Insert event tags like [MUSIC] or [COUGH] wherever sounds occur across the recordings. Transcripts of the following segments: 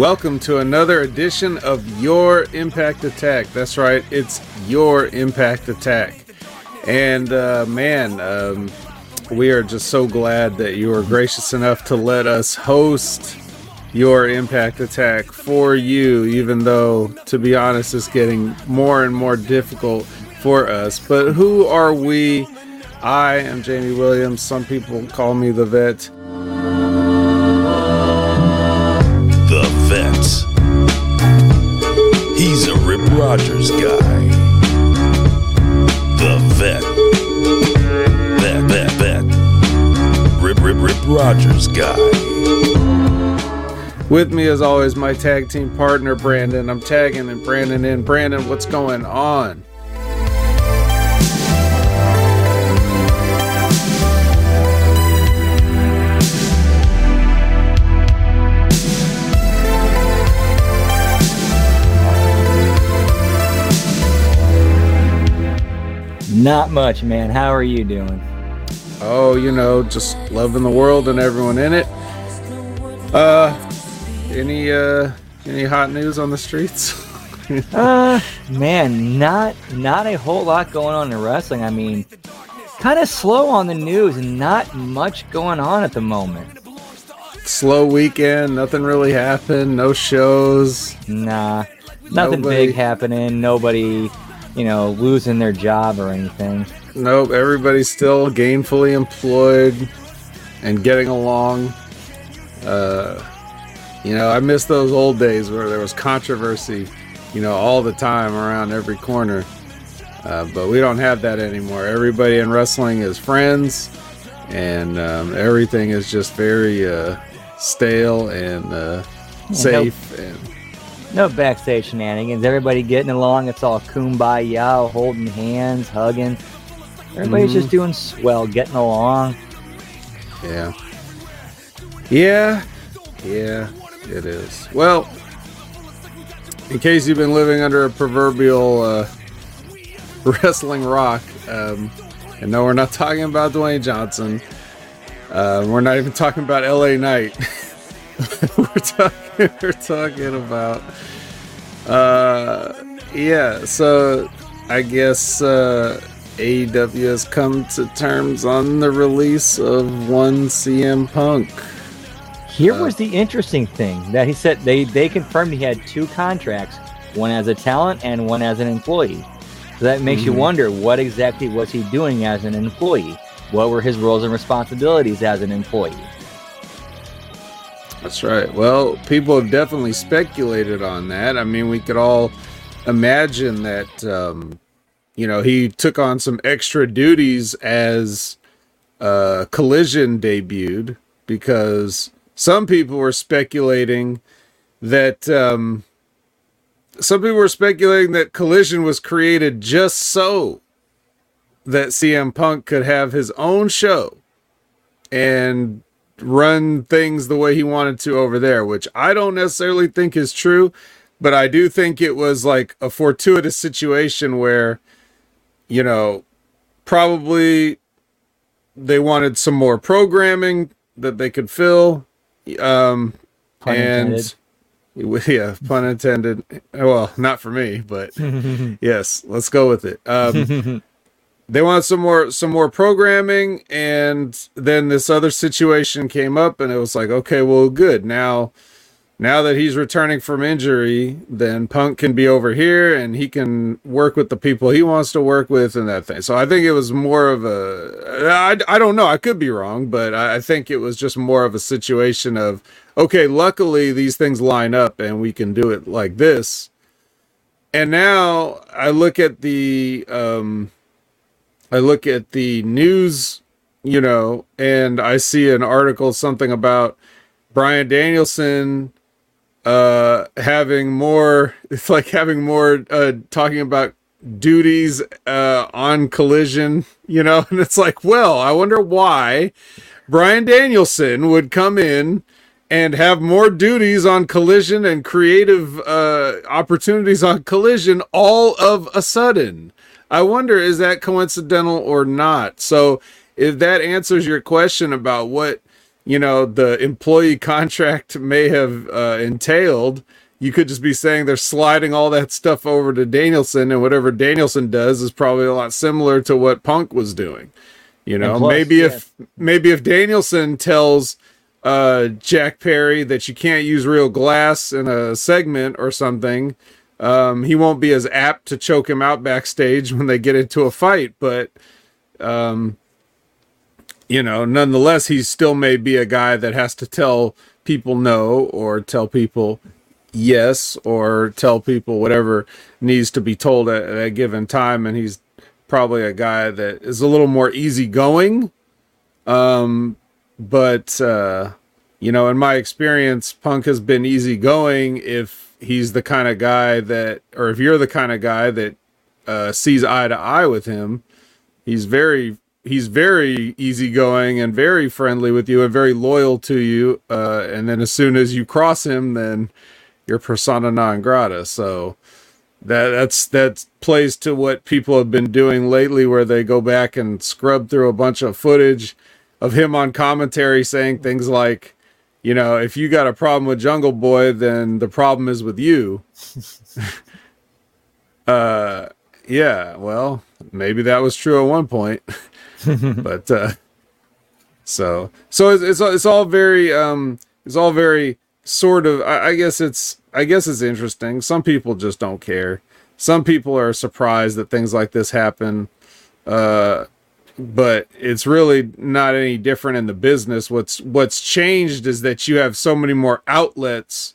Welcome to another edition of Your Impact Attack. That's right, it's Your Impact Attack. And uh, man, um, we are just so glad that you are gracious enough to let us host Your Impact Attack for you, even though, to be honest, it's getting more and more difficult for us. But who are we? I am Jamie Williams. Some people call me the vet. Rogers guy. The vet. Vet, vet, vet. Rip, Rip, Rip Rogers guy. With me, as always, my tag team partner, Brandon. I'm tagging and Brandon in. Brandon, what's going on? Not much, man. How are you doing? Oh, you know, just loving the world and everyone in it. Uh, any uh, any hot news on the streets? [LAUGHS] uh, man, not not a whole lot going on in wrestling. I mean, kind of slow on the news and not much going on at the moment. Slow weekend, nothing really happened, no shows. Nah, nothing Nobody. big happening. Nobody you know, losing their job or anything. Nope, everybody's still gainfully employed and getting along. Uh, you know, I miss those old days where there was controversy, you know, all the time around every corner. Uh, but we don't have that anymore. Everybody in wrestling is friends, and um, everything is just very uh, stale and uh, safe and no backstage shenanigans. Everybody getting along. It's all kumbaya, holding hands, hugging. Everybody's mm-hmm. just doing swell, getting along. Yeah. Yeah. Yeah, it is. Well, in case you've been living under a proverbial uh, [LAUGHS] wrestling rock, um, and no, we're not talking about Dwayne Johnson. Uh, we're not even talking about LA Knight. [LAUGHS] [LAUGHS] we're talking we're talking about uh yeah so i guess uh AEW has come to terms on the release of one CM Punk. Here uh, was the interesting thing that he said they they confirmed he had two contracts, one as a talent and one as an employee. So that makes mm-hmm. you wonder what exactly was he doing as an employee? What were his roles and responsibilities as an employee? That's right. Well, people have definitely speculated on that. I mean, we could all imagine that, um, you know, he took on some extra duties as uh, Collision debuted because some people were speculating that. Um, some people were speculating that Collision was created just so that CM Punk could have his own show and run things the way he wanted to over there, which I don't necessarily think is true, but I do think it was like a fortuitous situation where, you know, probably they wanted some more programming that they could fill. Um, pun and intended. [LAUGHS] yeah, pun intended. Well, not for me, but [LAUGHS] yes, let's go with it. Um, [LAUGHS] they want some more some more programming and then this other situation came up and it was like okay well good. Now now that he's returning from injury then punk can be over here and he can work with the people he wants to work with and that thing. So i think it was more of a i, I don't know. I could be wrong but I think it was just more of a situation of okay luckily these things line up and we can do it like this. And now i look at the um I look at the news, you know, and I see an article something about Brian Danielson uh having more [LAUGHS] it's like having more uh talking about duties uh on collision, [LAUGHS] you know, [LAUGHS] and it's like, well, I wonder why brian Danielson would come in and have more duties on collision and creative uh opportunities on collision all of a sudden. I wonder is that coincidental or not? So if that answers your question about what you know the employee [LAUGHS] contract may have uh, entailed. You could just be saying they're sliding all that stuff over to Danielson, and whatever Danielson does is probably a lot similar to what Punk was doing. You know, plus, maybe yeah. if maybe if Danielson tells uh, Jack Perry that you can't use real glass in a segment or something, um, he won't be as apt to choke him out backstage [LAUGHS] when they get into a fight. But um, you know, nonetheless, he still may be a guy that has to tell people no or tell people yes or tell people whatever needs to be told at, at a given time. And he's probably a guy that is a little more easygoing. Um, but, uh, you know, in my experience, Punk has been easygoing if he's the kind of guy that, or if you're the kind of guy that uh, sees eye to eye with him. He's very he's very easygoing and very friendly with you and very loyal to you. Uh, and then as soon as you cross him, then you're persona non grata. So that that's that plays to what people have been doing lately, where they go back and scrub through a bunch of footage of him on commentary saying things like, you know, if you got a problem with Jungle Boy, then the problem is with you. [LAUGHS] uh, yeah, well, maybe that was true at one point. [LAUGHS] but uh so so it's, it's it's all very um it's all very sort of I, I guess it's I guess it's interesting. Some people just don't care. Some people are surprised that things like this happen. Uh but it's really not any different in the business. What's what's changed is that you have so many more outlets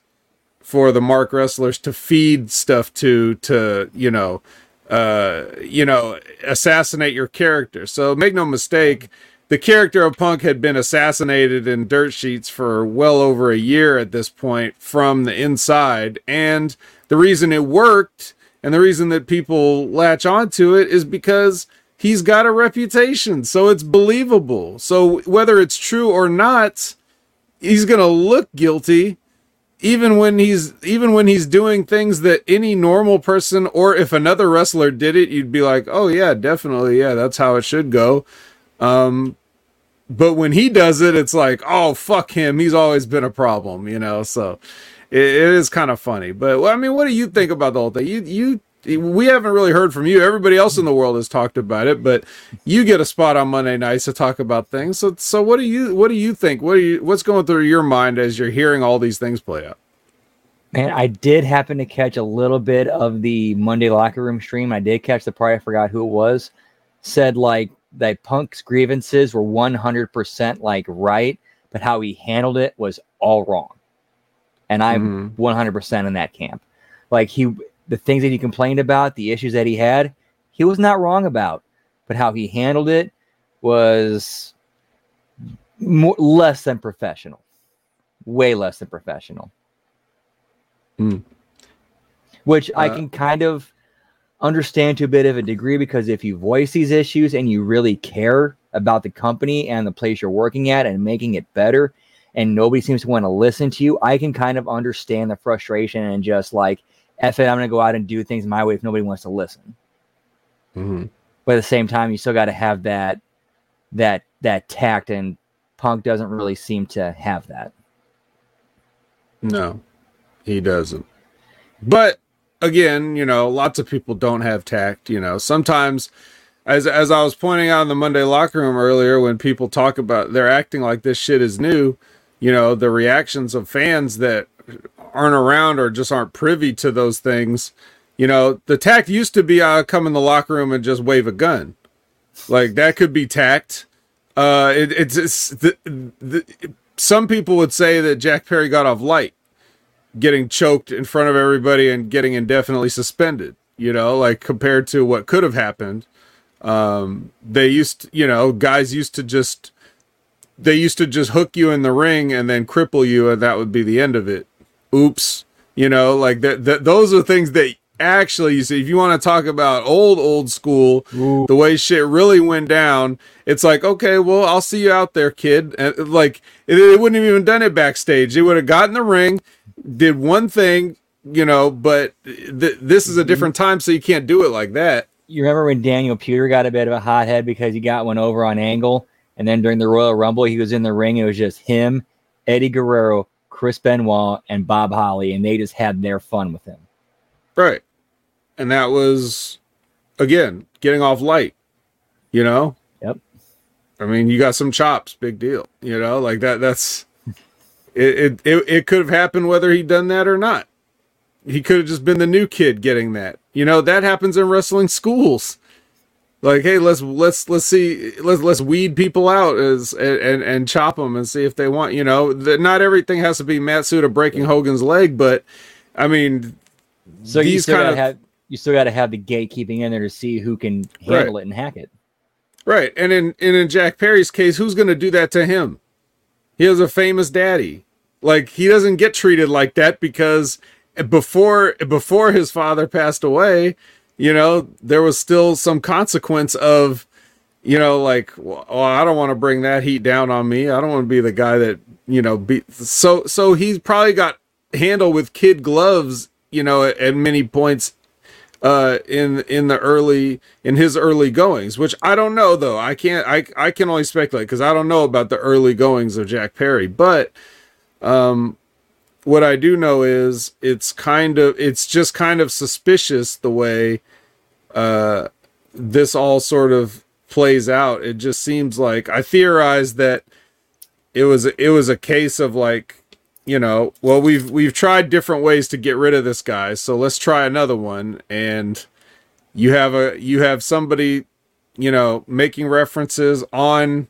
for the mark wrestlers to feed stuff to to you know uh you know assassinate your character so make no mistake the character of punk had been assassinated in dirt sheets for well over a year at this point from the inside and the reason it worked and the reason that people latch onto it is because he's got a reputation so it's believable. So whether it's true or not he's gonna look guilty even when he's even when he's doing things that any normal person or if another wrestler did it you'd be like oh yeah definitely yeah that's how it should go. Um but when he does it it's like oh fuck him he's always been a problem you know so it, it is kind of funny. But well, i mean what do you think about the whole thing? You you we haven't really heard from you everybody else in the world has talked about it but you get a spot on monday nights to talk about things so so what do you what do you think what do you what's going through your mind as you're hearing all these things play out Man, I did happen to catch a little bit of the Monday locker room stream. I did catch the part. I forgot who it was. Said like that Punk's grievances were 100% like right, but how he handled it was all wrong. And I'm Mhm. 100% in that camp. Like he, the things that he complained about, the issues that he had, he was not wrong about, but how he handled it was more, less than professional, way less than professional. Hmm. Which I Uh, can kind of understand to a bit of a degree because if you voice these issues and you really care about the company and the place you're working at and making it better, and nobody seems to want to listen to you, I can kind of understand the frustration and just like, F it, I'm going to go out and do things my way if nobody wants to listen Mhm. but at the same time you still got to have that that that tact and punk doesn't really seem to have that No, he doesn't. But again, you know, lots of people don't have tact. You know, sometimes, as as I was pointing out in the Monday locker room earlier, when people talk about they're acting like this shit is new, you know, the reactions of fans that aren't around or just aren't privy to those things. You know, the tact used to be I come in the locker room and just wave a gun, like that could be tact. Uh, it, it's, it's the, the, some people would say that Jack Perry got off light getting choked in front of everybody and getting indefinitely suspended you know like compared to what could have happened um they used to, you know guys used to just they used to just hook you in the ring and then cripple you and that would be the end of it oops you know like that th- those are things that actually you see if you want to talk about old old school the way shit really went down it's like okay well i'll see you out there kid. And like it, it wouldn't have even done it backstage. They would have got in the ring did one thing you know but th- this is a mm-hmm. different time so you can't do it like that. You remember when daniel Puder got a bit of a hothead because he got one over on angle? And then during the Royal Rumble, he was in the ring. It was just him, Eddie Guerrero, Chris Benoit, and Bob Holly, and they just had their fun with him. Right. And that was again getting off light, you know? Yep. I mean, you got some chops, big deal. You know, like that that's it it it, it could have happened whether he'd done that or not. He could have just been the new kid getting that. You know, that happens in wrestling schools. Like, hey, let's let's let's see let's let's weed people out as and and, and chop them and see if they want. You know, that not everything has to be Matsuda breaking Hogan's leg, but I mean, So you still kind gotta of have you still gotta have the gatekeeping in there to see who can handle it and hack it. Right. And in and in Jack Perry's case, who's going to do that to him? He has a famous daddy. Like he doesn't get treated like that because before before his father passed away, you know, there was still some consequence of you know like well, I don't want to bring that heat down on me. I don't want to be the guy that, you know, be so so he's probably got handle with kid gloves, you know, at, at many points uh in in the early in his early goings which i don't know though i can't i i can only speculate because i don't know about the early goings of jack perry but um what i do know is it's kind of it's just kind of suspicious the way uh this all sort of plays out. It just seems like i theorize that it was it was a case of like you know, well we've we've tried different ways to get rid of this guy, so let's try another one. And you have a you have somebody, you know, making references on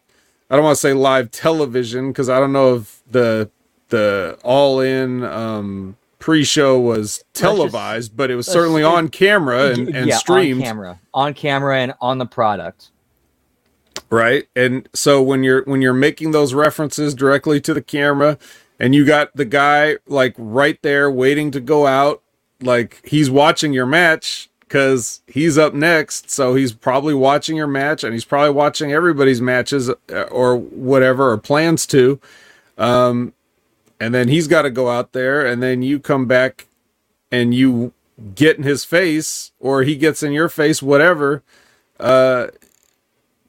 I don't want to say live television because I don't know if the the all in um pre-show was televised, but it was certainly let's- on camera and, and yeah, streamed. on camera, on camera, and on the product. right and so when you're when you're making those references directly to the camera and you got the guy like right there waiting to go out like he's watching your match because he's up next so he's probably watching your match and he's probably watching everybody's matches uh, or whatever or plans to um and then he's got to go out there and then you come back and you get in his face or he gets in your face whatever. Uh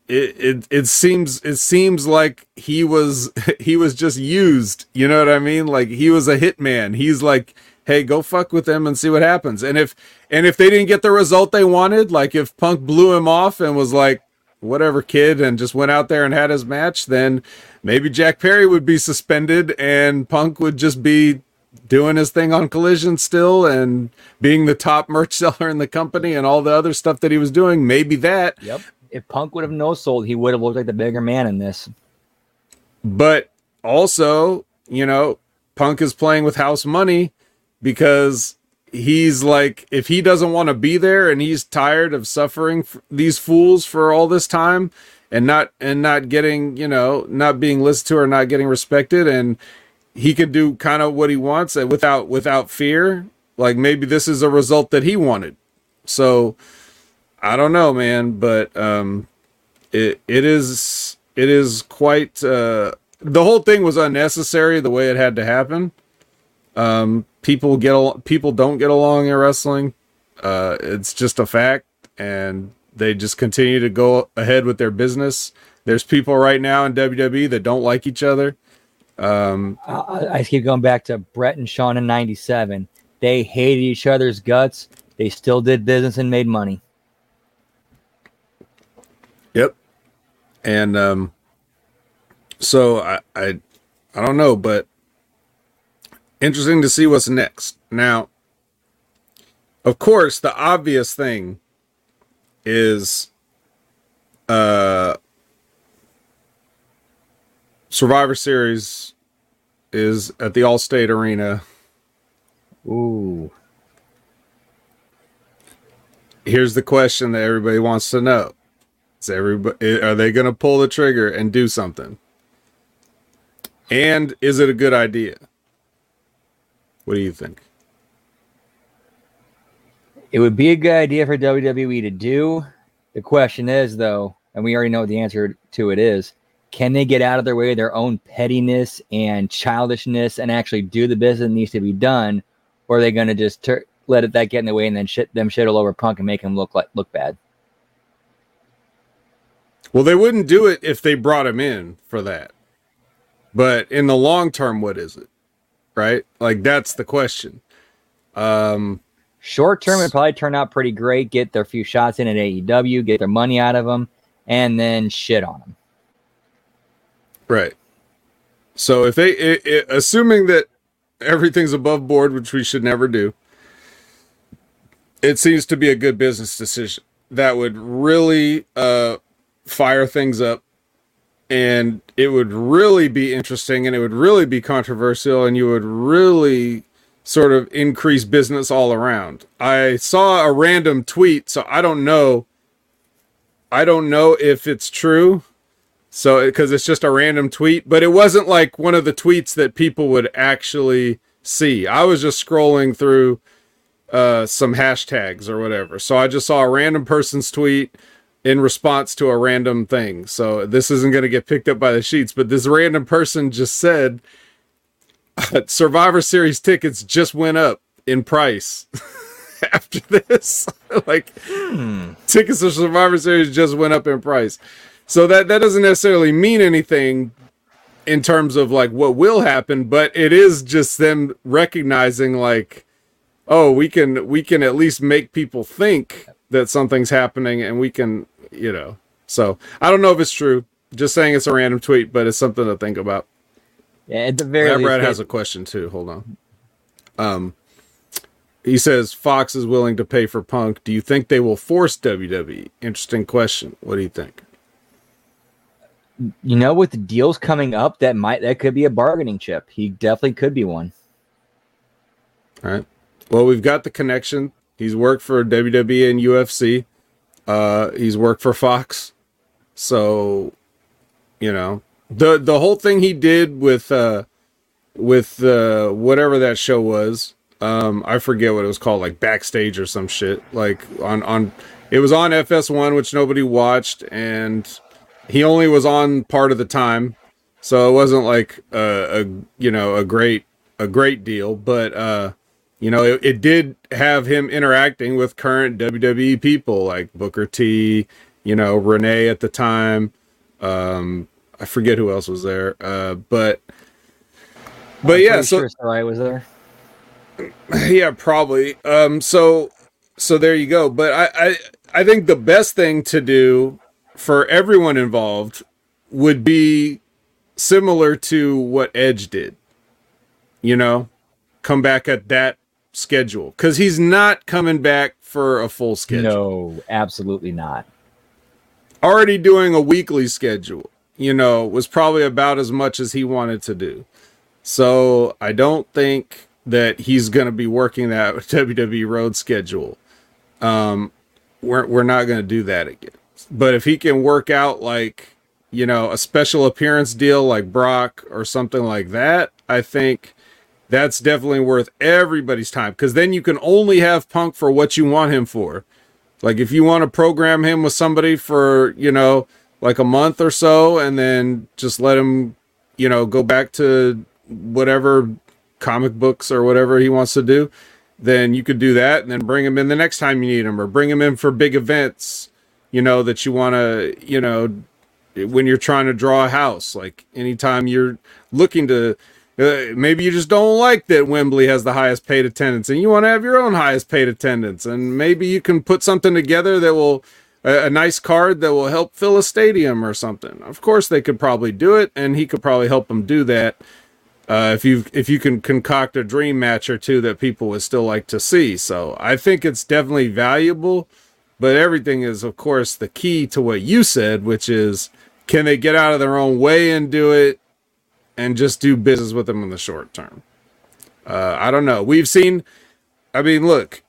it, it it seems it seems like he was [LAUGHS] he was just used you know what i mean? Like he was a hitman. He's like hey go fuck with them and see what happens. And if and if they didn't get the result they wanted like if punk blew him off and was like whatever kid and just went out there and had his match then maybe jack perry would be suspended and punk would just be doing his thing on collision still and being the top [LAUGHS] merch seller in the company and all the other stuff that he was doing maybe that Yep. If Punk would have no sold, he would have looked like the bigger man in this. but also, you know, Punk is playing with house money because he's like, if he doesn't want to be there and he's tired of suffering f- these fools for all this time and not and not getting, you know, not being listened to or not getting respected, and he can do kind of what he wants and without without fear. Like maybe this is a result that he wanted. So I don't know, man, but um, it it is it is quite uh the whole thing was unnecessary the way it had to happen um people get al- people don't get along in wrestling uh it's just a fact and they just continue to go ahead with their business there's people right now in WWE that don't like each other um I, I- keep going back to Bret and Shawn in '97. They hated each other's guts. They still did business and made money. Yep. And um so I I I don't know, but interesting to see what's next. Now, of course, the obvious thing is uh Survivor Series is at the Allstate Arena. Ooh, Here's the question that everybody wants to know. Is everybody are they going to pull the trigger and do something? And is it a good idea? What do you think? it would be a good idea for WWE to do. The question is, though, and we already know what the answer to it is: Can they get out of their way of their own pettiness and childishness and actually do the business that needs to be done, or are they going to just tur- let it that get in the way and then shit them shit all over Punk and make him look like look bad? Well, they wouldn't do it if they brought him in for that. But in the long term, what is it? Right? Like that's the question. Um, Short term, it probably turn out pretty great. Get their few shots in at AEW, get their money out of them, and then shit on them. Right. So if they, i i assuming that everything's above board, which we should never do, it seems to be a good business decision that would really uh, fire things up, and it would really be interesting, and it would really be controversial, and you would really sort of increase business all around. I saw a random tweet, so I don't know. I don't know if it's true. So, because it's just a random tweet, but it wasn't like one of the tweets that people would actually see. I was just scrolling through uh, some hashtags or whatever. So I just saw a random person's tweet in response to a random thing. So this isn't going to get picked up by the sheets, but this random person just said uh, Survivor Series tickets just went up in price [LAUGHS] after this. [LAUGHS] like hmm. tickets for Survivor Series just went up in price. So that that doesn't necessarily mean anything in terms of like what will happen, but it is just them recognizing like oh, we can we can at least make people think that something's happening and we can, you know. So, I don't know if it's true. Just saying it's a random tweet, but it's something to think about. Yeah, at the very Yeah, least, Brad has a question too. Hold on. Um, he says Fox is willing to pay for Punk. Do you think they will force WWE? Interesting question. What do you think? you know, with the deals coming up, that might that could be a bargaining chip. He definitely could be one. All right. Well, we've got the connection. He's worked for WWE and UFC. Uh, he's worked for Fox. So, you know, the the whole thing he did with uh with uh whatever that show was, um I forget what it was called, like backstage or some shit. Like on on it was on FS1 which nobody watched and he only was on part of the time. So it wasn't like a, a you know, a great a great deal, but uh you know, it, it did have him interacting with current WWE people like Booker T, you know, Renee at the time. Um, I forget who else was there. Uh, but, but I'm yeah, so sure Saraya was there. [LAUGHS] yeah, probably. Um, so, so there you go. But I, I, I think the best thing to do for everyone involved would be similar to what Edge did. You know, come back at that schedule because he's not coming back for a full schedule. No, absolutely not. Already doing a weekly schedule, you know, was probably about as much as he wanted to do. So I don't think that he's going to be working that [LAUGHS] WWE road schedule. Um, we're we're not going to do that again. But if he can work out like you know a special appearance deal like Brock or something like that, I think that's definitely worth everybody's time because then you can only have Punk for what you want him for. Like if you want to program him with somebody for, you know, like a month or so and then just let him, you know, go back to whatever comic books or whatever he wants to do, then you could do that and then bring him in the next time you need him or bring him in for big events, you know, that you want to, you know, when you're trying to draw a house, like anytime you're looking to uh, maybe you just don't like that Wembley has the highest paid attendance and you want to have your own highest paid attendance. And maybe you can put something together that will, a, a nice card that will help fill a stadium or something. Of course, they could probably do it and he could probably help them do that. Uh, if you if you can concoct a dream match or two that people would still like to see, so I think it's definitely valuable. But everything is, of course, the key to what you said, which is can they get out of their own way and do it and just do business with them in the short term. Uh, I don't know. We've seen. I mean, look.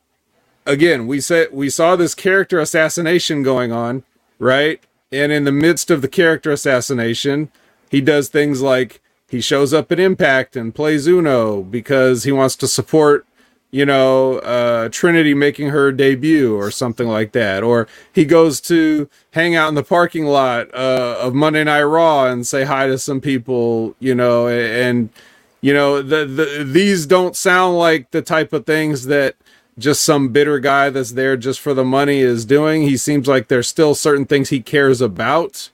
Again, we said we saw this character assassination going on, right? And in the midst of the character assassination, he does things like he shows up at Impact and plays Uno because he wants to support, you know, uh, Trinity making her debut or something like that. Or he goes to hang out in the parking lot uh, of Monday Night Raw and say hi to some people, you know, and, you know, the, the these don't sound like the type of things that just some bitter guy that's there just for the money is doing. He seems like there's still certain things he cares about,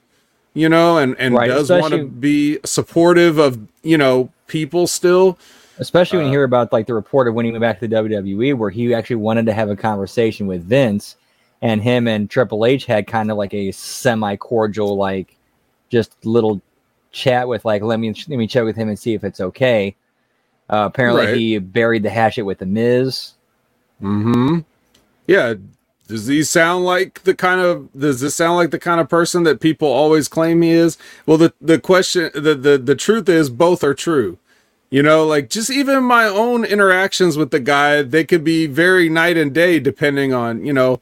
you know, and and Right, does want to be supportive of you know people still. Especially when you Uh, hear about like the report of when he went back to the WWE, where he actually wanted to have a conversation with Vince, and him and Triple H had kind of like a semi cordial, like just little chat with like let me let me check with him and see if it's okay. Uh, apparently, Right. he buried the hatchet with the Miz. Hmm. Yeah. Does he sound like the kind of does this sound like the kind of person that people always claim he is? Well, the the question the the the truth is both are true. You know, like just even my own interactions with the guy, they could be very night and day depending on, you know,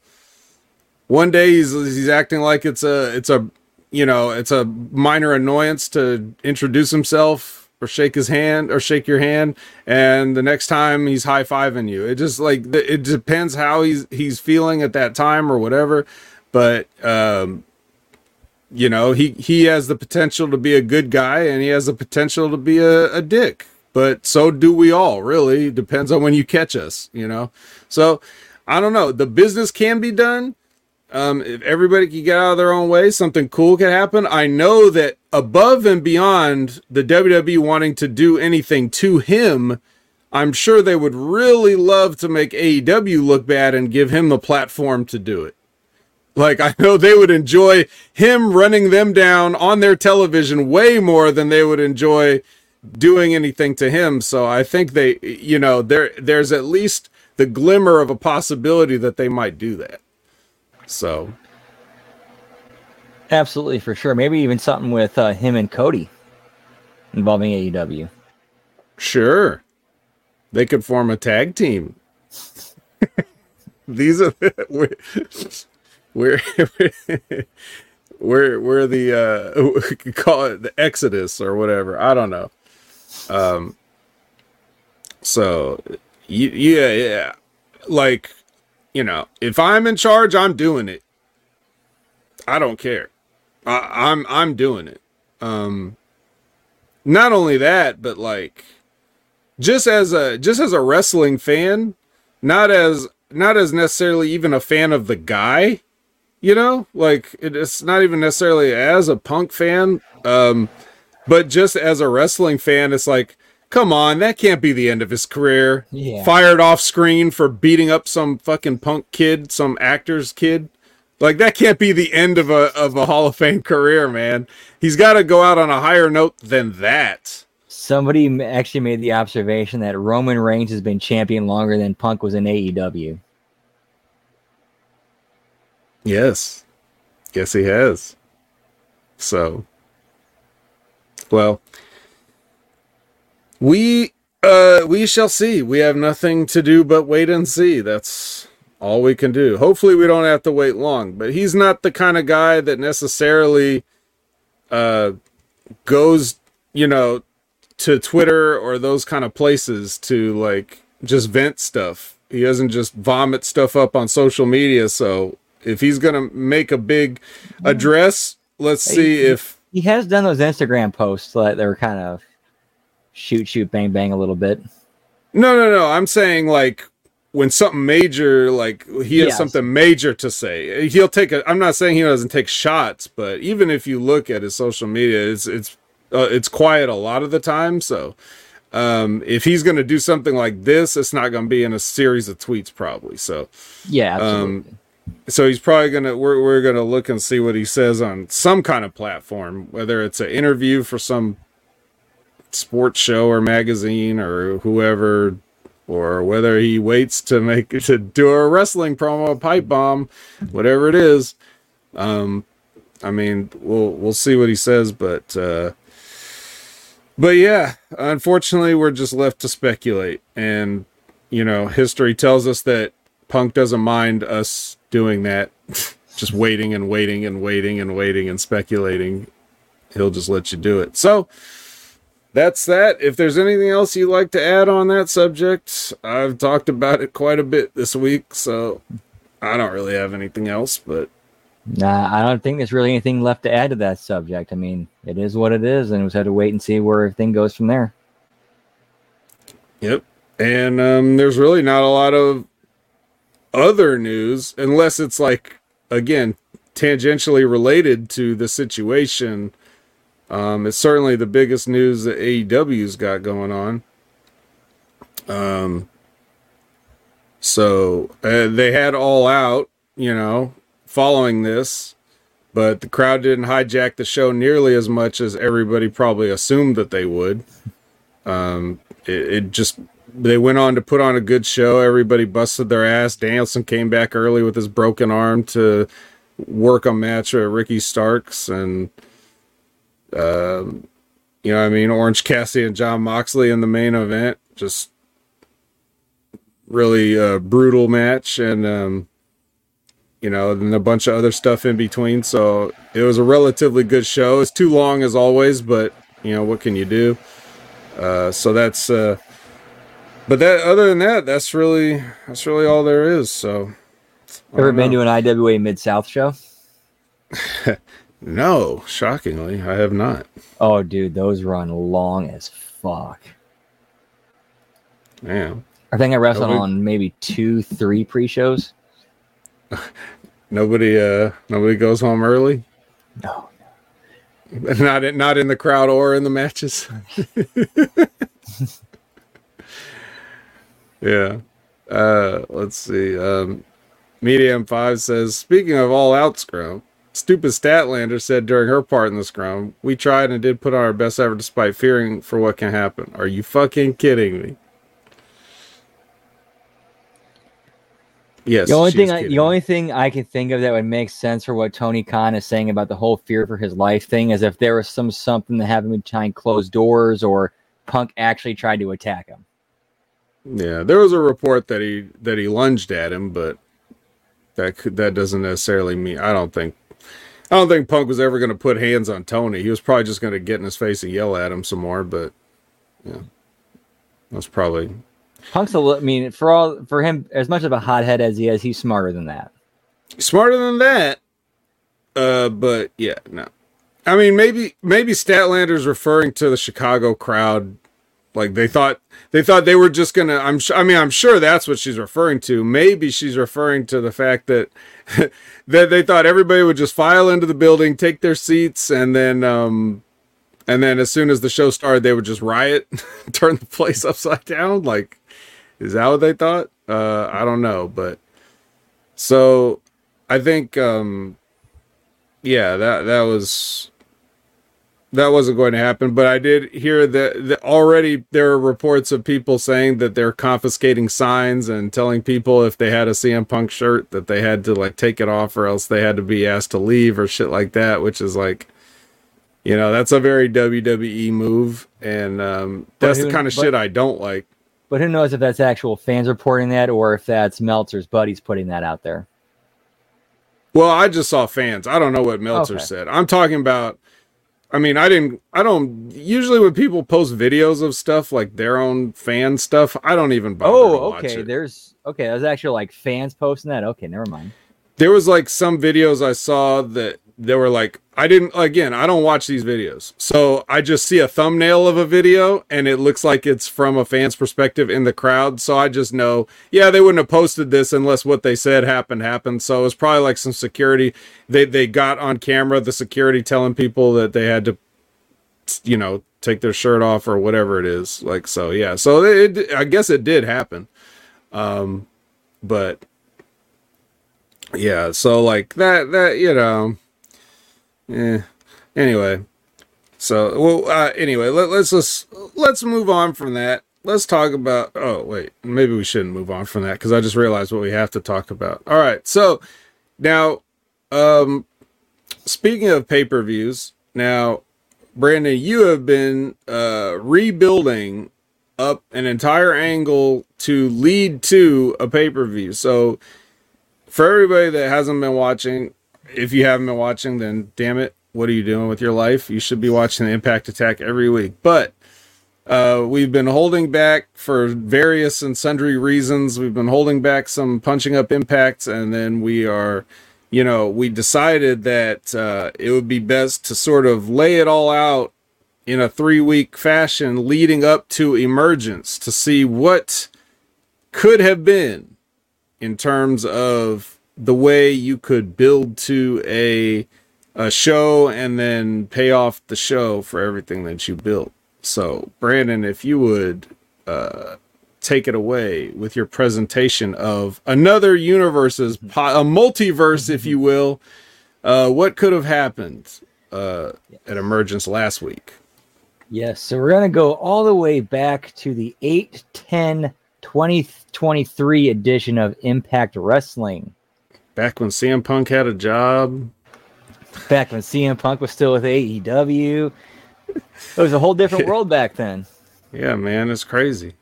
one day he's he's acting like it's a it's a you know, it's a minor annoyance to introduce himself or shake his hand or shake your hand and the next time he's high-fiving you. It just like it depends how he's he's feeling at that time or whatever, but um you know, he he has the potential to be a good guy and he has the potential to be a, a dick. But so do we all, really. Depends on when you catch us, you know. So I don't know. The business can be done. Um, if everybody could get out of their own way, something cool could happen. I know that above and beyond the WWE wanting to do anything to him, I'm sure they would really love to make AEW look bad and give him the platform to do it. Like I know they would enjoy him running them down on their television way more than they would enjoy doing anything to him. So I think they, you know, there there's at least the glimmer of a possibility that they might do that. So Absolutely, for sure. Maybe even something with uh, him and Cody involving AEW. sure, they could form a tag team. [LAUGHS] These are we're we're [LAUGHS] we're, we're the uh we [LAUGHS] could call it the Exodus or whatever. I don't know. Um. So, yeah, yeah, like you know, if I'm in charge, I'm doing it. I don't care. I, I'm I'm doing it. Um. Not only that, but like, just as a just as a wrestling fan, not as not as necessarily even a fan of the guy, you know, like it's not even necessarily as a punk fan, um, but just as a wrestling fan, it's like, come on, that can't be the end of his career. Yeah. Fired off screen for beating up some fucking punk kid, some actor's kid. Like that can't be the end of a of a Hall of Fame career, man. He's got to go out on a higher note than that. Somebody actually made the observation that Roman Reigns has been champion longer than Punk was in AEW. Yes. Yes, he has. So, well, we uh we shall see. We have nothing to do but wait and see. That's all we can do. Hopefully we don't have to wait long, but he's not the kind of guy that necessarily uh goes, you know, to Twitter or those kind of places to like just vent stuff. He doesn't just vomit stuff up on social media. So if he's gonna make a big address, let's see if He has done those Instagram posts that they were kind of shoot, shoot, bang, bang a little bit. no, no, no. I'm saying like when something major, like he has Yes. something major to say, he'll take a. I'm not saying he doesn't take shots, but even if you look at his social media, it's it's uh, it's quiet a lot of the time. So um, if he's gonna do something like this, it's not gonna be in a series of tweets, probably. So Yeah, absolutely. Um, so he's probably gonna we're we're gonna look and see what he says on some kind of platform, whether it's an interview for some sports show or magazine or whoever, or whether he waits to make [LAUGHS] to do a wrestling promo, a pipe bomb, whatever it is. Um, I mean, we'll we'll see what he says, but uh, but yeah, unfortunately, we're just left to speculate, and you know, history tells us that Punk doesn't mind us doing that, just waiting and waiting and waiting and waiting and speculating. He'll just let you do it. So that's that. If there's anything else you'd like to add on that subject, I've talked about it quite a bit this week, so I don't really have anything else, but Nah, I don't think there's really anything left to add to that subject. I mean, it is what it is, and we just have to wait and see where everything goes from there. Yep. And um, there's really not a lot of other news, unless it's like again tangentially related to the situation. Um, it's certainly the biggest news that AEW's got going on. Um, so uh, they had all out, you know, following this, but the crowd didn't hijack the show nearly as much as everybody probably assumed that they would. Um, it, it just they went on to put on a good show. Everybody busted their ass. Danielson came back early with his broken arm to work a match with Ricky Starks and um, you know I mean? Orange Cassidy and Jon Moxley in the main event. Just really uh, brutal match and um, you know and a bunch of other stuff in between. So it was a relatively good show. It's too long as always but you know what can you do? Uh, so that's uh, but that other than that that's really that's really all there is so Ever been to an IWA Mid South show? [LAUGHS] no, shockingly, I have not. Oh, dude, those run long as fuck. Yeah. I think I wrestled Nobody- on maybe two, three pre-shows. [LAUGHS] Nobody uh nobody goes home early. No, [LAUGHS] Not in, not in the crowd or in the matches. Yeah. Uh let's see. Um Medium 5 says, speaking of all out scrum, stupid Statlander said during her part in the scrum, we tried and did put on our best effort despite fearing for what can happen. Are you fucking kidding me? Yes. the only thing, I, the only thing I can think of that would make sense for what Tony Khan is saying about the whole fear for his life thing is if there was some something that happened behind closed doors or Punk actually tried to attack him. Yeah, there was a report that he that he lunged at him, but that could, that doesn't necessarily mean I don't think I don't think Punk was ever going to put hands on Tony. He was probably just going to get in his face and yell at him some more, but yeah. That's probably Punk's a li- I mean, for all for him, as much of a hothead as he is, he's smarter than that. smarter than that. Uh but yeah, no. I mean, maybe maybe Statlander's referring to the Chicago crowd like they thought they thought they were just gonna i'm su- i mean i'm sure that's what she's referring to. Maybe she's referring to the fact that [LAUGHS] that they thought everybody would just file into the building take their seats and then um and then as soon as the show started they would just riot [LAUGHS] turn the place upside down? Like is that what they thought? Uh i don't know but so i think um yeah that that was that wasn't going to happen. But I did hear that, that already there are reports of people saying that they're confiscating signs and telling people if they had a CM Punk shirt that they had to like take it off or else they had to be asked to leave or shit like that, which is like, you know, that's a very WWE move, and um, that's who- the kind of but- shit I don't like. But who knows if that's actual fans reporting that or if that's Meltzer's buddies putting that out there. Well, I just saw fans. I don't know what Meltzer Okay. said. I'm talking about. I mean, I didn't. I don't. Usually, when people post videos of stuff like their own fan stuff, I don't even bother Oh, okay. There's okay. There's actually like fans posting that. Okay, never mind. There was like some videos I saw that they were like, I didn't. Again, I don't watch these videos, so I just see a thumbnail of a video and it looks like it's from a fan's perspective in the crowd. So I just know, yeah, they wouldn't have posted this unless what they said happened happened. So it was probably like some security. They they got on camera the security telling people that they had to, you know, take their shirt off or whatever it is. Like so, yeah. So it, I guess it did happen. Um, but yeah so like that that you know eh. anyway so well uh, anyway let, let's just let's move on from that let's talk about oh wait maybe we shouldn't move on from that because i just realized what we have to talk about all right so now um speaking of pay-per-views now brandon you have been uh rebuilding up an entire angle to lead to a pay-per-view so for everybody that hasn't been watching, if you haven't been watching, then damn it, what are you doing with your life? You should be watching the Impact Attack every week. But uh, we've been holding back for various and sundry reasons. We've been holding back some punching up impacts, and then we are, you know, we decided that uh, it would be best to sort of lay it all out in a three week fashion leading up to emergence to see what could have been in terms of the way you could build to a a show and then pay off the show for everything that you built. So, Brandon, if you would uh, take it away with your presentation of another universe's po- a multiverse, if you will, uh, what could have happened uh, at Emergence last week? Yes, so we're going to go all the way back to the 8 10 2023 edition of Impact Wrestling. Back when CM Punk had a job. Back when CM Punk was still with AEW. It was a whole different [LAUGHS] world back then. Yeah, man, it's crazy.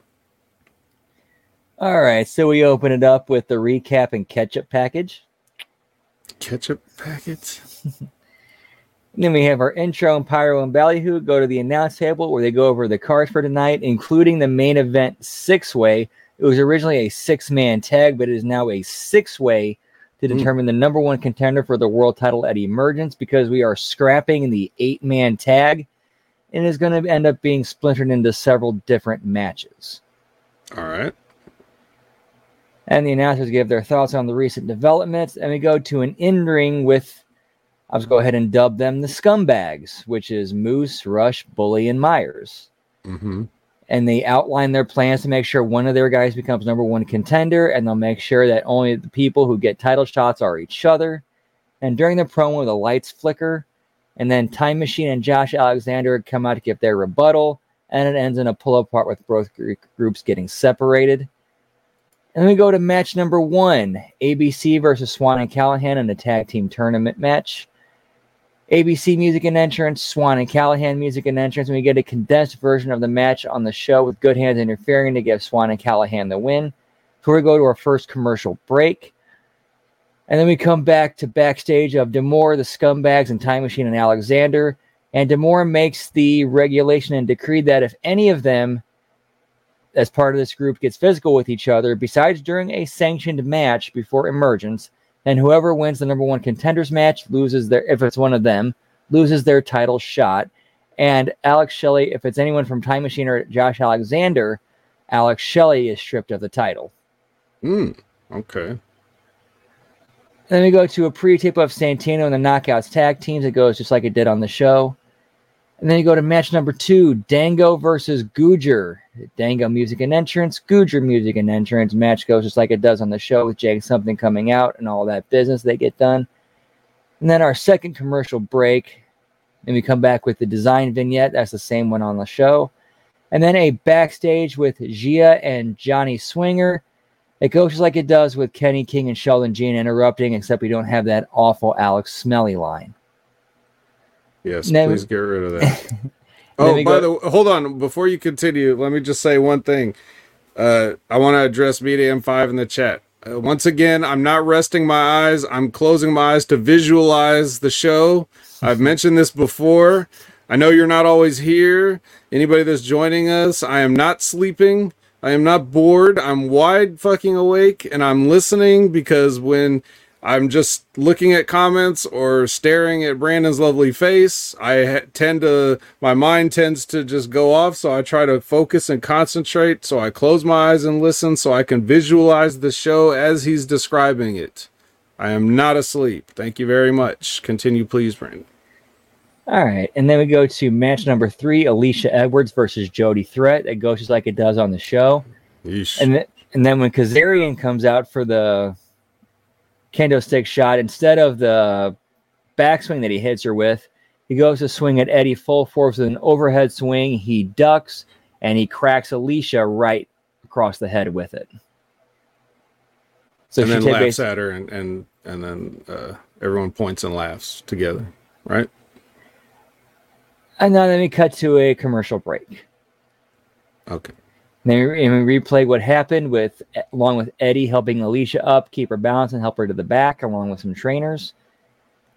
All right, so we open it up with the recap and ketchup package. Ketchup packets. [LAUGHS] then we have our intro and Pyro and Ballyhoo go to the announce table where they go over the cards for tonight, including the main event six way. It was originally a six man tag, but it is now a six way to Mm. determine the number one contender for the world title at Emergence because we are scrapping the eight man tag and is going to end up being splintered into several different matches. All right. And the announcers give their thoughts on the recent developments. And we go to an in ring with, I'll just go ahead and dub them the scumbags, which is Moose, Rush, Bully, and Myers. Mm-hmm. And they outline their plans to make sure one of their guys becomes number one contender. And they'll make sure that only the people who get title shots are each other. And during the promo, the lights flicker. And then Time Machine and Josh Alexander come out to give their rebuttal. And it ends in a pull apart with both gr- groups getting separated. And then we go to match number one ABC versus Swan and Callahan in a tag team tournament match. ABC music and entrance, Swan and Callahan music and entrance, and we get a condensed version of the match on the show with Good Hands interfering to give Swan and Callahan the win. Before we go to our first commercial break. And then we come back to backstage of D'Amore, the Scumbags, and Time Machine and Alexander. And D'Amore makes the regulation and decree that if any of them as part of this group gets physical with each other, besides during a sanctioned match before emergence, then whoever wins the number one contenders match loses their, if it's one of them, loses their title shot. And Alex Shelley, if it's anyone from Time Machine or Josh Alexander, Alex Shelley is stripped of the title. Mm. Okay. Then we go to a pre-tape of Santino and the Knockouts tag teams. It goes just like it did on the show. And then you go to match number two, Dango versus Googer. Dango music and entrance, Googer music and entrance. Match goes just like it does on the show with Jake something coming out and all that business they get done. And then our second commercial break. And we come back with the design vignette. That's the same one on the show. And then a backstage with Gia and Johnny Swinger. It goes just like it does with Kenny King and Sheldon Jean interrupting, except we don't have that awful Alex Smelly line. Yes, please get rid of that. [LAUGHS] Oh, by go- the way, hold on. Before you continue, let me just say one thing. Uh, I want to address Media M5 in the chat. Uh, once again, I'm not resting my eyes. I'm closing my eyes to visualize the show. I've mentioned this before. I know you're not always here. Anybody that's joining us, I am not sleeping. I am not bored. I'm wide fucking awake and I'm listening because when I'm just looking at comments or staring at Brandon's lovely face, I tend to, my mind tends to just go off. So I try to focus and concentrate. So I close my eyes and listen so I can visualize the show as he's describing it. I am not asleep. Thank you very much. Continue, please, Brandon. All right. And then we go to match number three Alicia Edwards versus Jody Threat. It goes just like it does on the show. Yeesh. And, th- and then when Kazarian comes out for the kendo stick shot, instead of the backswing that he hits her with, he goes to swing at Eddie full force with an overhead swing. He ducks and he cracks Alicia right across the head with it. So and she then laughs basi- at her, and and and then uh, everyone points and laughs together, right? and now let me cut to a commercial break. Okay. And then we, replay what happened with, along with Eddie helping Alicia up, keep her balance, and help her to the back, along with some trainers.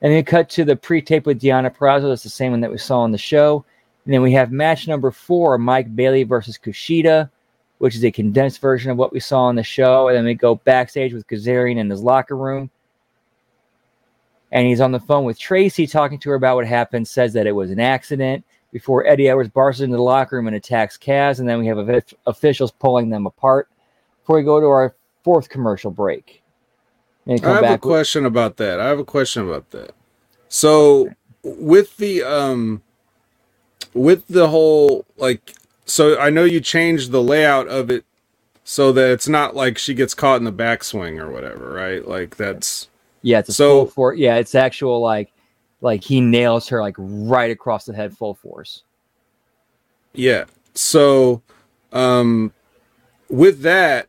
And then cut to the pre-tape with Deanna Purrazzo. That's the same one that we saw on the show. And then we have match number four, Mike Bailey versus Kushida, which is a condensed version of what we saw on the show. And then we go backstage with Kazarian in his locker room. And he's on the phone with Tracy talking to her about what happened, says that it was an accident before Eddie Edwards barges into the locker room and attacks Kaz, and then we have of- officials pulling them apart. Before we go to our fourth commercial break. I have a with- question about that. I have a question about that. So with the um with the whole like so I know you changed the layout of it so that it's not like she gets caught in the backswing or whatever, right? Like that's yeah, it's a so- for yeah, it's actual like like he nails her like right across the head full force. Yeah. So, um, with that,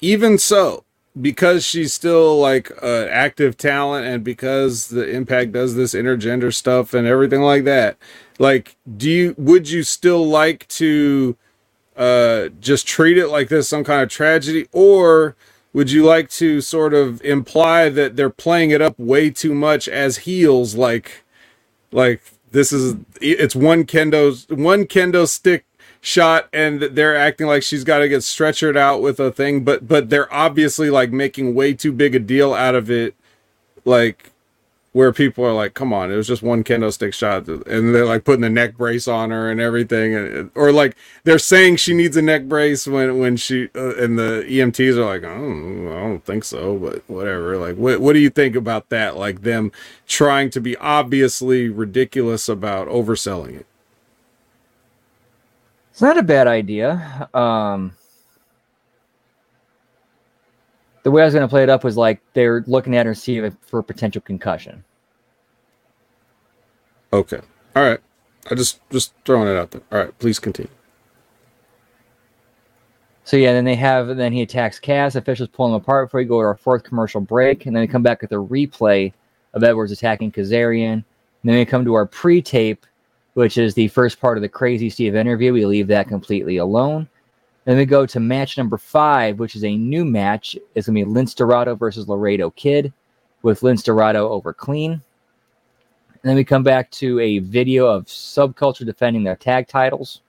even so, because she's still like an active talent and because the impact does this intergender stuff and everything like that, like, do you, would you still like to, uh, just treat it like this, some kind of tragedy, or would you like to sort of imply that they're playing it up way too much as heels, like, like this is it's one kendo one kendo stick shot and they're acting like she's got to get stretchered out with a thing but but they're obviously like making way too big a deal out of it like where people are like come on it was just one kendo stick shot. And they're like putting the neck brace on her and everything and, or like they're saying she needs a neck brace when when she uh, and the EMTs are like oh, I don't think so but whatever. Like what what do you think about that? Like them trying to be obviously ridiculous about overselling it? It's not a bad idea. Um, the way I was going to play it up was like they're looking at her to see if for potential concussion. okay all right I just just throwing it out there all right please continue So yeah, then they have then he attacks Kaz. Officials pull him apart before we go to our fourth commercial break, and then we come back with a replay of Edwards attacking Kazarian. And then we come to our pre-tape, which is the first part of the Crazy Steve interview. We leave that completely alone. Then we go to match number five, which is a new match. It's gonna be Lince Dorado versus Laredo Kid, with Lince Dorado over Clean. And then we come back to a video of Subculture defending their tag titles,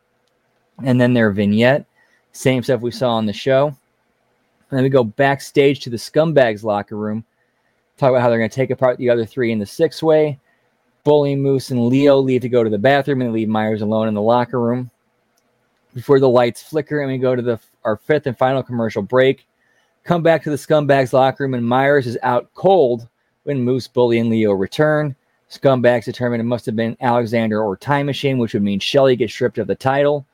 and then their vignette. Same stuff we saw on the show. And then we go backstage to the Scumbags locker room, talk about how they're going to take apart the other three in the six way. Bully, Moose, and Leo leave to go to the bathroom and leave Myers alone in the locker room. Before the lights flicker and we go to the our fifth and final commercial break, come back to the Scumbags locker room and Myers is out cold when Moose, Bully, and Leo return. Scumbags determine it must have been Alexander or Time Machine, which would mean Shelley gets stripped of the title.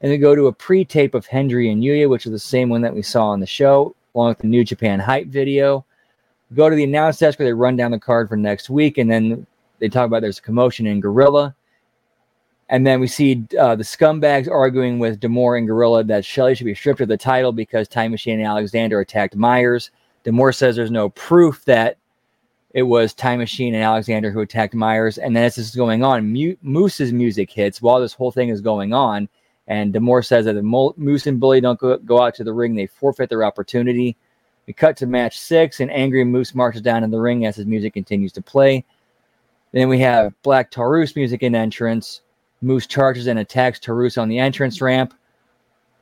And we go to a pre-tape of Hendry and Yuya, which is the same one that we saw on the show, along with the New Japan hype video. Go to the announce desk where they run down the card for next week, and then they talk about there's a commotion in Gorilla. And then we see uh, the scumbags arguing with D'Amore and Gorilla that Shelley should be stripped of the title because Time Machine and Alexander attacked Myers. D'Amore says there's no proof that it was Time Machine and Alexander who attacked Myers. And then as this is going on, Moose's music hits while this whole thing is going on. And D'Amore says that if Mo- Moose and Bully don't go, go out to the ring, they forfeit their opportunity. We cut to match six, and Angry Moose marches down in the ring as his music continues to play. Then we have Black Taurus music in entrance. Moose charges and attacks Taurus on the entrance ramp.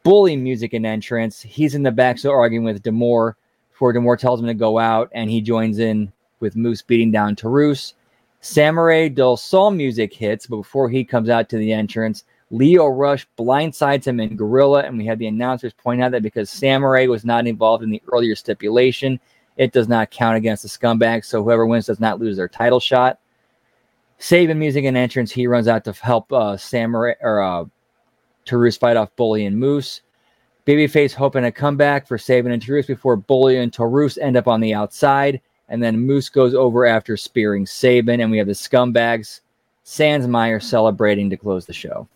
Bully music in entrance. He's in the back, so arguing with D'Amore before D'Amore tells him to go out, and he joins in with Moose beating down Taurus. Samurai Del Sol music hits, but before he comes out to the entrance, Leo Rush blindsides him in Gorilla, and we had the announcers point out that because Samurai was not involved in the earlier stipulation, it does not count against the scumbags. So whoever wins does not lose their title shot. Sabin music and entrance, he runs out to help uh, Samurai or uh, Taurus fight off Bully and Moose. Babyface hoping a comeback for Sabin and Taurus before Bully and Taurus end up on the outside, and then Moose goes over after spearing Sabin, and we have the scumbags, sans Myers celebrating to close the show.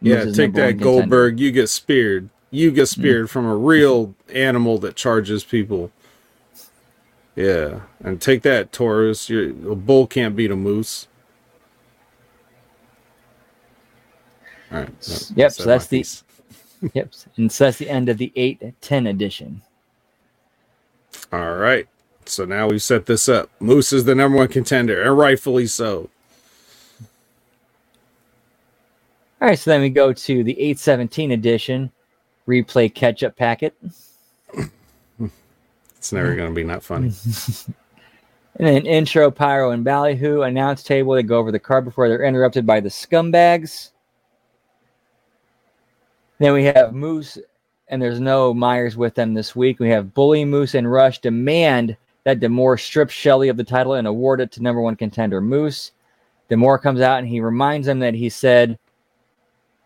Yeah, take that. Goldberg. You get speared. You get speared from a real animal that charges people. Yeah, and take that Taurus. Your a bull can't beat a moose. All right. that- Yep, so that's the- [LAUGHS] Yep, and so that's the end of the eight ten edition. All right. So now we've set this up. Moose is the number one contender, and rightfully so. All right, so then we go to the 817 edition replay catch up packet. It's never going to be not funny. [LAUGHS] And then intro, Pyro, and Ballyhoo. Announce table. They go over the card before they're interrupted by the scumbags. Then we have Moose and there's no Myers with them this week. We have Bully, Moose, and Rush demand that D'Amore strip Shelley of the title and award it to number one contender Moose. D'Amore comes out and he reminds them that he said,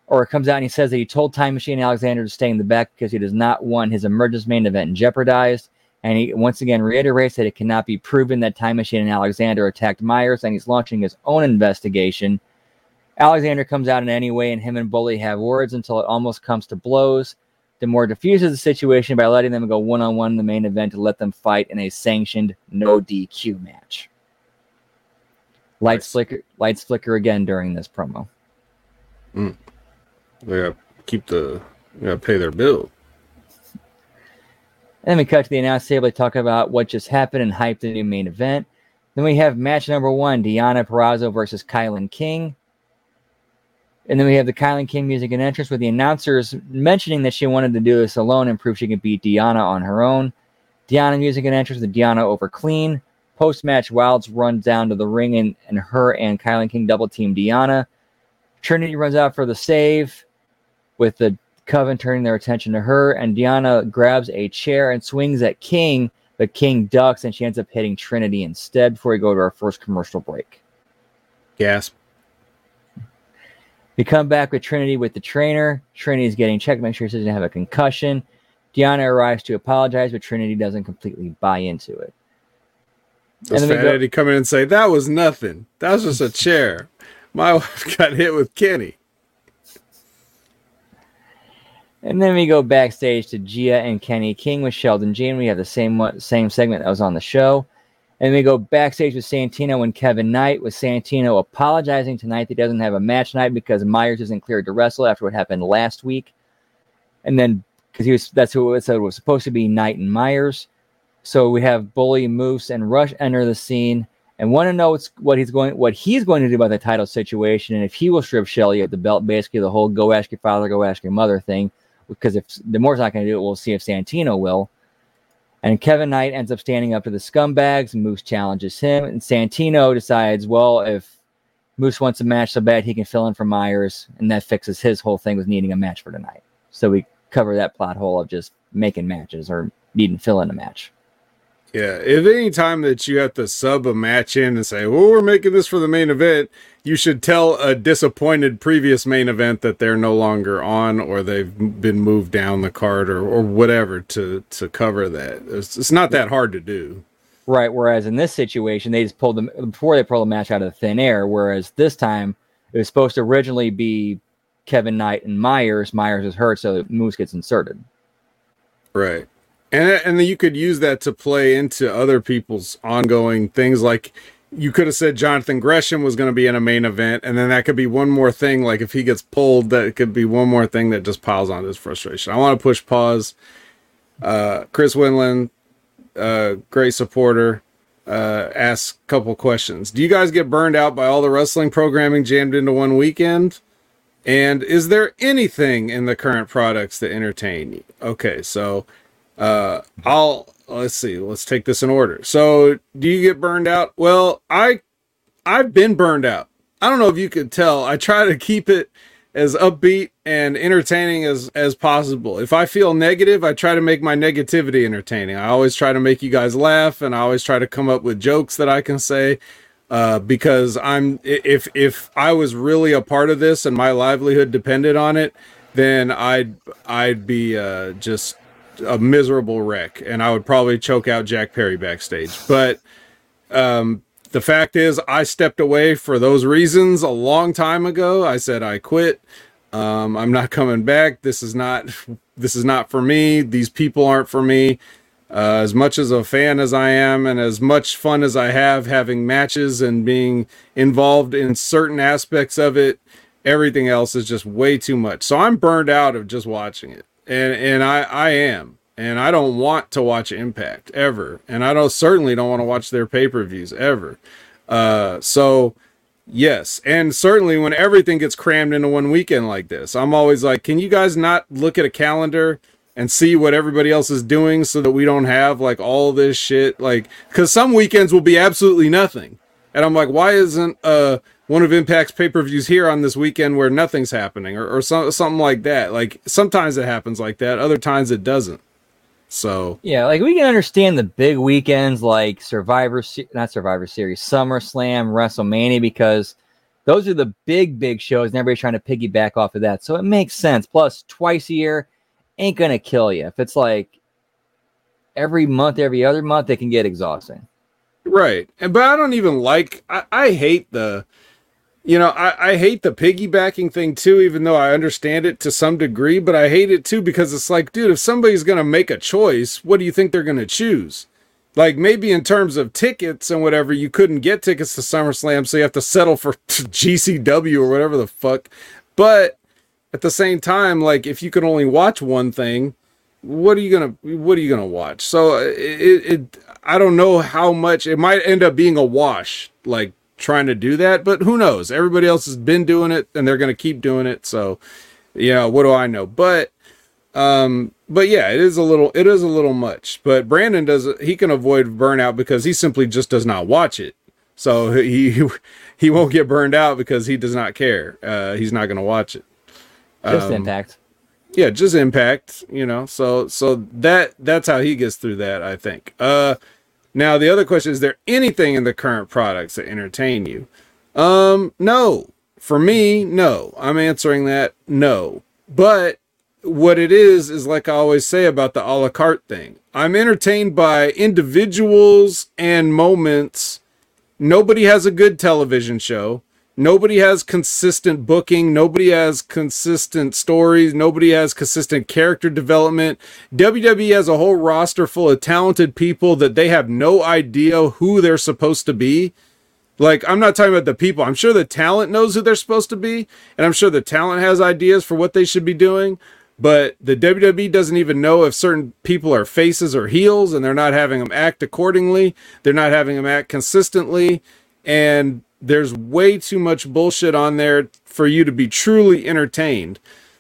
or comes out and he says that he told Time Machine Alexander to stay in the back because he does not want his emergence main event jeopardized. And he once again reiterates that it cannot be proven that Time Machine and Alexander attacked Myers, and he's launching his own investigation. Alexander comes out in any way, and him and Bully have words until it almost comes to blows. D'Amore diffuses the situation by letting them go one on one in the main event to let them fight in a sanctioned no DQ match. Lights flicker, lights flicker again during this promo. Mm. They gotta keep the, they gotta pay their bill. And then we cut to the announce table. They talk about what just happened and hype the new main event. Then we have match number one: Deanna Purrazzo versus KiLynn King. And then we have the KiLynn King music and entrance with the announcers mentioning that she wanted to do this alone and prove she could beat Deanna on her own. Deanna music and entrance with Deanna over clean. Post match, Wilds run down to the ring and, and her and KiLynn King double team Deanna. Trinity runs out for the save with the Coven turning their attention to her, and Deanna grabs a chair and swings at King, but King ducks and she ends up hitting Trinity instead before we go to our first commercial break. Gasp. We come back with Trinity with the trainer. Trinity's getting checked, make sure she doesn't have a concussion. Deanna arrives to apologize, but Trinity doesn't completely buy into it. Does then we Fat Eddie come in and say, that was nothing. That was just a chair. My [LAUGHS] wife got hit with Kenny. And then we go backstage to Gia and Kenny King with Sheldon Jean. We have the same same segment that was on the show. And we go backstage with Santino and Kevin Knight, with Santino apologizing tonight that he doesn't have a match night because Myers isn't cleared to wrestle after what happened last week. And then because he was that's who it said was supposed to be Knight and Myers. So we have Bully, Moose, and Rush enter the scene and want to know what he's going what he's going to do about the title situation and if he will strip Shelley of the belt, basically the whole go ask your father, go ask your mother thing. Because if D'Amore's not going to do it, we'll see if Santino will. And Kevin Knight ends up standing up to the scumbags. Moose challenges him, and Santino decides, well, if Moose wants a match so bad, he can fill in for Myers, and that fixes his whole thing with needing a match for tonight. So we cover that plot hole of just making matches or needing fill in a match. Yeah, if any time that you have to sub a match in and say, "Well, we're making this for the main event," you should tell a disappointed previous main event that they're no longer on or they've been moved down the card or, or whatever to to cover that. It's, it's not that hard to do. Right. Whereas in this situation, they just pulled them before they pulled the match out of thin air. Whereas this time, it was supposed to originally be Kevin Knight and Myers. Myers is hurt, so Moose gets inserted. Right. And and then you could use that to play into other people's ongoing things like you could have said Jonathan Gresham was going to be in a main event and then that could be one more thing like if he gets pulled that could be one more thing that just piles on his frustration. I want to push pause uh Chris Winland uh great supporter uh asks a couple questions. Do you guys get burned out by all the wrestling programming jammed into one weekend? And is there anything in the current products that entertain you? Okay, so uh I'll let's see, let's take this in order. So, do you get burned out? Well, I I've been burned out. I don't know if you could tell. I try to keep it as upbeat and entertaining as as possible. If I feel negative, I try to make my negativity entertaining. I always try to make you guys laugh and I always try to come up with jokes that I can say uh, because I'm if if I was really a part of this and my livelihood depended on it, then I'd I'd be uh, just a miserable wreck, and I would probably choke out Jack Perry backstage. But um, the fact is, I stepped away for those reasons a long time ago. I said I quit. Um, I'm not coming back. This is not this is not for me. These people aren't for me. Uh, as much as a fan as I am, and as much fun as I have having matches and being involved in certain aspects of it, everything else is just way too much. So I'm burned out of just watching it, and and I I am, and I don't want to watch Impact ever, and I don't certainly don't want to watch their pay per views ever. Uh, so yes, and certainly when everything gets crammed into one weekend like this, I'm always like, can you guys not look at a calendar? and see what everybody else is doing so that we don't have like all this shit like because some weekends will be absolutely nothing and i'm like why isn't uh one of Impact's pay per views here on this weekend where nothing's happening, or, or some, something like that. Like sometimes it happens like that, other times it doesn't. So yeah, like we can understand the big weekends like Survivor, not Survivor Series, SummerSlam, WrestleMania, because those are the big, big shows, and everybody's trying to piggyback off of that. So it makes sense. Plus, twice a year ain't gonna kill you. If it's like every month, every other month, it can get exhausting. Right, and but I don't even like. I, I hate the you know, I, I hate the piggybacking thing too, even though I understand it to some degree, but I hate it too because it's like, dude, if somebody's going to make a choice, what do you think they're going to choose? Like maybe in terms of tickets and whatever, you couldn't get tickets to SummerSlam, so you have to settle for [LAUGHS] GCW or whatever the fuck. But at the same time, like if you can only watch one thing, what are you gonna what are you gonna watch? So uh, it, it I don't know how much it might end up being a wash. Like trying to do that, but who knows? Everybody else has been doing it and they're going to keep doing it. So, yeah, what do I know? But, um, but yeah, it is a little, it is a little much, but Brandon does, he can avoid burnout because he simply just does not watch it. So he, he [LAUGHS] won't get burned out because he does not care. Uh, he's not going to watch it. Just um, impact. Yeah, just impact, you know. So so that that's how he gets through that, I think. Uh now, the other question is there anything in the current products that entertain you? Um, no. For me, no. I'm answering that no. But what it is is like I always say about the a la carte thing. I'm entertained by individuals and moments. Nobody has a good television show. Nobody has consistent booking. Nobody has consistent stories. Nobody has consistent character development. WWE has a whole roster full of talented people that they have no idea who they're supposed to be. Like, I'm not talking about the people. I'm sure the talent knows who they're supposed to be, and I'm sure the talent has ideas for what they should be doing. But the WWE doesn't even know if certain people are faces or heels, and they're not having them act accordingly. They're not having them act consistently. And there's way too much bullshit on there for you to be truly entertained.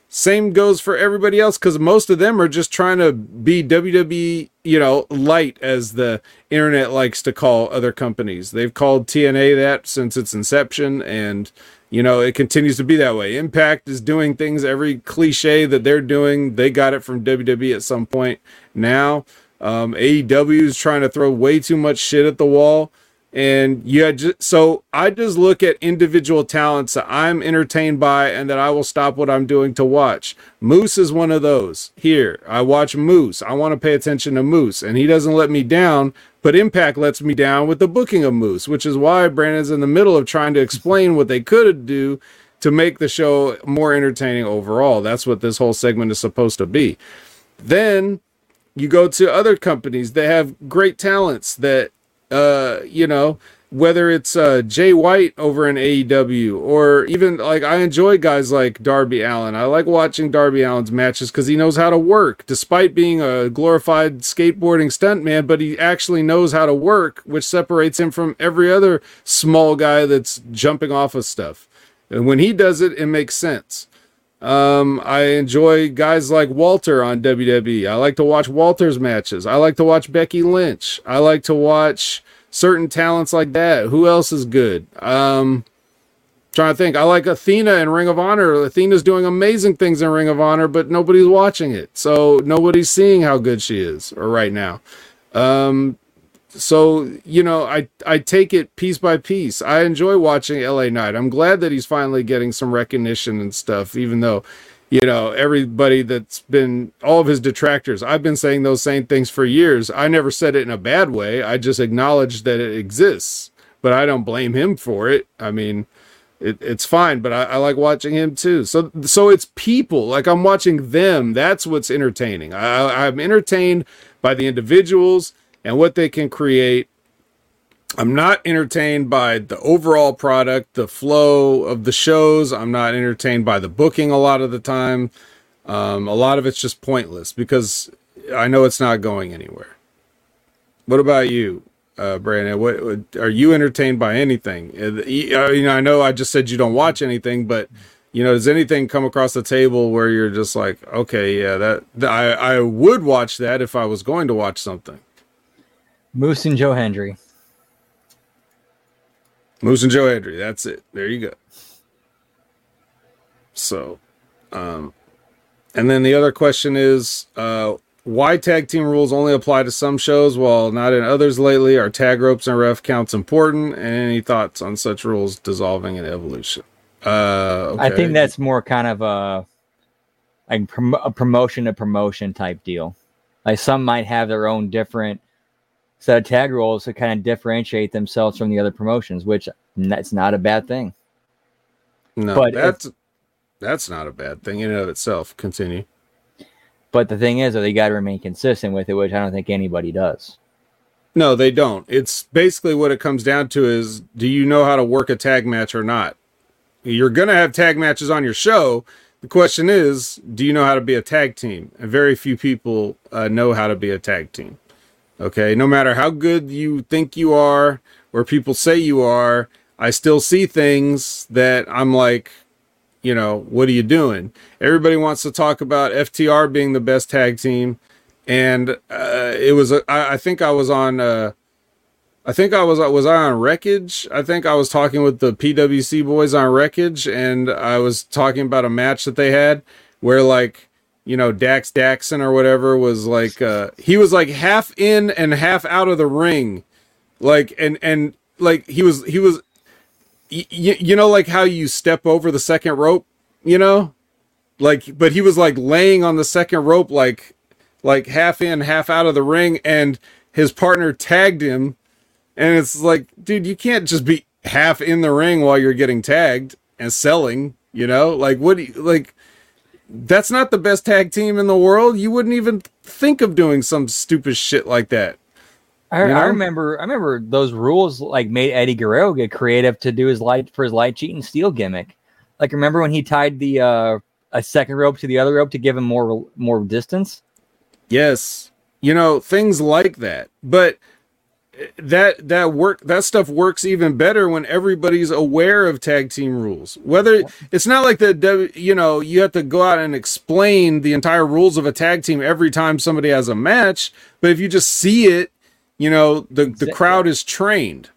Same goes for everybody else because most of them are just trying to be WWE, you know, light as the internet likes to call other companies. They've called TNA that since its inception, and you know it continues to be that way. Impact is doing things every cliche that they're doing. They got it from WWE at some point. Now um, AEW is trying to throw way too much shit at the wall and yeah just, so i just look at individual talents that i'm entertained by and that i will stop what i'm doing to watch. Moose is one of those. Here i watch moose. I want to pay attention to moose and he doesn't let me down but impact lets me down with the booking of moose which is why brandon's in the middle of trying to explain what they could do to make the show more entertaining overall. That's what this whole segment is supposed to be. Then you go to other companies that have great talents that uh, you know, whether it's uh, Jay White over in AEW or even like I enjoy guys like Darby Allin. I like watching Darby Allin's matches because he knows how to work, despite being a glorified skateboarding stuntman. But he actually knows how to work, which separates him from every other small guy that's jumping off of stuff. And when he does it, it makes sense. Um, I enjoy guys like Walter on WWE. I like to watch Walter's matches. I like to watch Becky Lynch. I like to watch certain talents like that. Who else is good? Um, trying to think. I like Athena in Ring of Honor. Athena's doing amazing things in Ring of Honor, but nobody's watching it. So nobody's seeing how good she is or right now. Um, so you know i i take it piece by piece. I enjoy watching la knight. I'm glad that he's finally getting some recognition and stuff even though you know everybody that's been all of his detractors i've been saying those same things for years. I never said it in a bad way. I just acknowledged that it exists but i don't blame him for it. I mean it, it's fine but I, I like watching him too. So so it's people. Like i'm watching them. That's what's entertaining. I, i'm entertained by the individuals and what they can create. I'm not entertained by the overall product, the flow of the shows. I'm not entertained by the booking a lot of the time. Um, a lot of it's just pointless because I know it's not going anywhere. What about you, uh, Brandon? What, what, are you entertained by anything? Uh, you know, I know I just said you don't watch anything, but you know, does anything come across the table where you're just like, okay, yeah, that I I would watch that if I was going to watch something. Moose and Joe Hendry. Moose and Joe Hendry. That's it. There you go. So, um, and then the other question is, uh, why tag team rules only apply to some shows while not in others lately? Are tag ropes and ref counts important? And any thoughts on such rules dissolving in evolution? Uh, okay. I think that's more kind of a like prom- a promotion to promotion type deal. Like some might have their own different set of tag rules to kind of differentiate themselves from the other promotions, which that's not a bad thing. no, but that's that's not a bad thing in and of itself. Continue. But the thing is, that they got to remain consistent with it, which I don't think anybody does. No, they don't. It's basically what it comes down to is do you know how to work a tag match or not? You're going to have tag matches on your show. The question is, do you know how to be a tag team? And very few people uh, know how to be a tag team. Okay, no matter how good you think you are or people say you are, I still see things that I'm like, you know, what are you doing? Everybody wants to talk about FTR being the best tag team and uh, it was a, I, I think I was on uh, I think I was was I on Wreckage. I think I was talking with the PWC boys on Wreckage, and I was talking about a match that they had where like you know Dax Daxon or whatever was like uh, he was like half in and half out of the ring, like and and like he was he was y- you know like how you step over the second rope, you know, like but he was like laying on the second rope like like half in, half out of the ring, and his partner tagged him. And it's like, dude, you can't just be half in the ring while you're getting tagged and selling, you know? Like, what do you, like, that's not the best tag team in the world. You wouldn't even think of doing some stupid shit like that. I, You know? I remember, I remember those rules like made Eddie Guerrero get creative to do his light for his light cheat and steel gimmick. Like, remember when he tied the uh, a second rope to the other rope to give him more more distance? Yes. You know, things like that. But that that work that stuff works even better when everybody's aware of tag team rules. Whether it's not like the you know, you have to go out and explain the entire rules of a tag team every time somebody has a match, but if you just see it, you know, the the crowd is trained.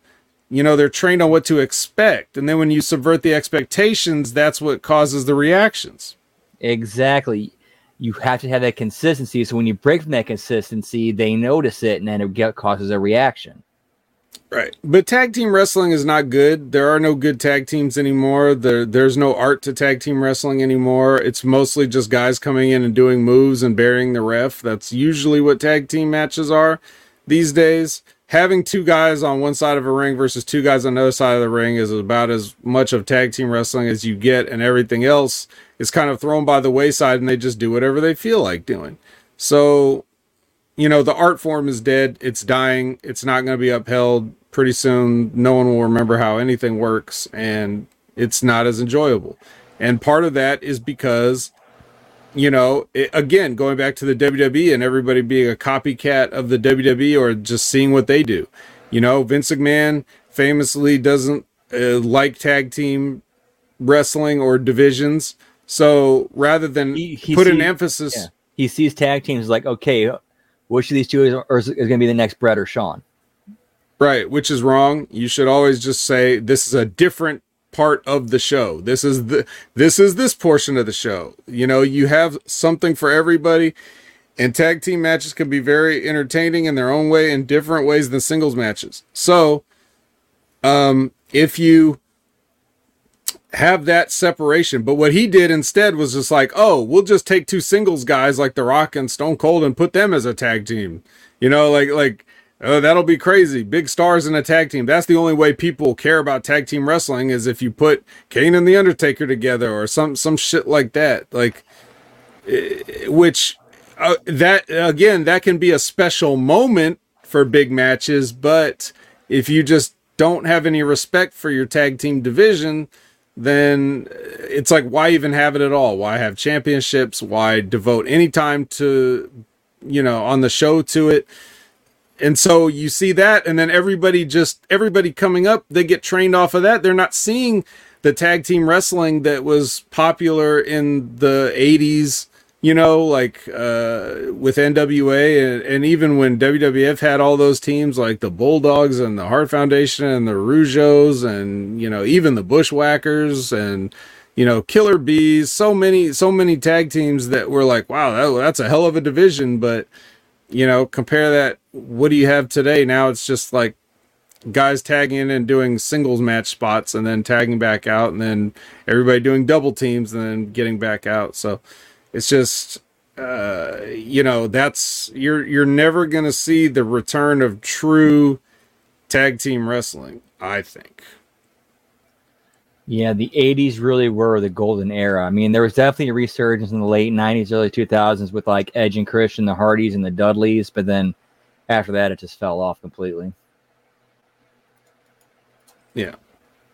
You know, they're trained on what to expect. And then when you subvert the expectations, that's what causes the reactions. Exactly. You have to have that consistency. So when you break from that consistency, they notice it, and then it causes a reaction. Right. But tag team wrestling is not good. There are no good tag teams anymore. There there's no art to tag team wrestling anymore. It's mostly just guys coming in and doing moves and burying the ref. That's usually what tag team matches are these days. Having two guys on one side of a ring versus two guys on the other side of the ring is about as much of tag team wrestling as you get, and everything else is kind of thrown by the wayside and they just do whatever they feel like doing. So you know the art form is dead. It's dying. It's not going to be upheld pretty soon. No one will remember how anything works and it's not as enjoyable. And part of that is because you know it, again going back to the WWE and everybody being a copycat of the WWE or just seeing what they do you know Vince McMahon famously doesn't uh, like tag team wrestling or divisions so rather than He- he put an emphasis Yeah. He sees tag teams like, okay, which of these two is, is, is going to be the next Bret or Shawn? Right, which is wrong. You should always just say this is a different part of the show. This is the this is this portion of the show. You know, you have something for everybody. And tag team matches can be very entertaining in their own way in different ways than singles matches. So, um if you have that separation, but what he did instead was just like, "Oh, we'll just take two singles guys like The Rock and Stone Cold and put them as a tag team." You know, like like Oh, that'll be crazy. Big stars in a tag team. That's the only way people care about tag team wrestling is if you put Kane and the Undertaker together or some some shit like that. Like eh, which uh, that again, that can be a special moment for big matches, but if you just don't have any respect for your tag team division, then it's like why even have it at all? Why have championships? Why devote any time to you know on the show to it? And so you see that and then everybody just everybody coming up they get trained off of that they're not seeing the tag team wrestling that was popular in the 80s you know, like uh, with NWA and, and even when WWF had all those teams like the Bulldogs and the Hart Foundation and the Rougeaus and you know even the Bushwhackers and you know Killer Bees, so many so many tag teams that were like, wow, that, that's a hell of a division. But you know, compare that. What do you have today? Now it's just like guys tagging in and doing singles match spots and then tagging back out and then everybody doing double teams and then getting back out. So it's just uh, you know that's you're you're never gonna see the return of true tag team wrestling. I think. Yeah, the 80s really were the golden era. I mean, there was definitely a resurgence in the late 90s, early 2000s with like Edge and Christian, the Hardys, and the Dudleys. But then after that, it just fell off completely. Yeah.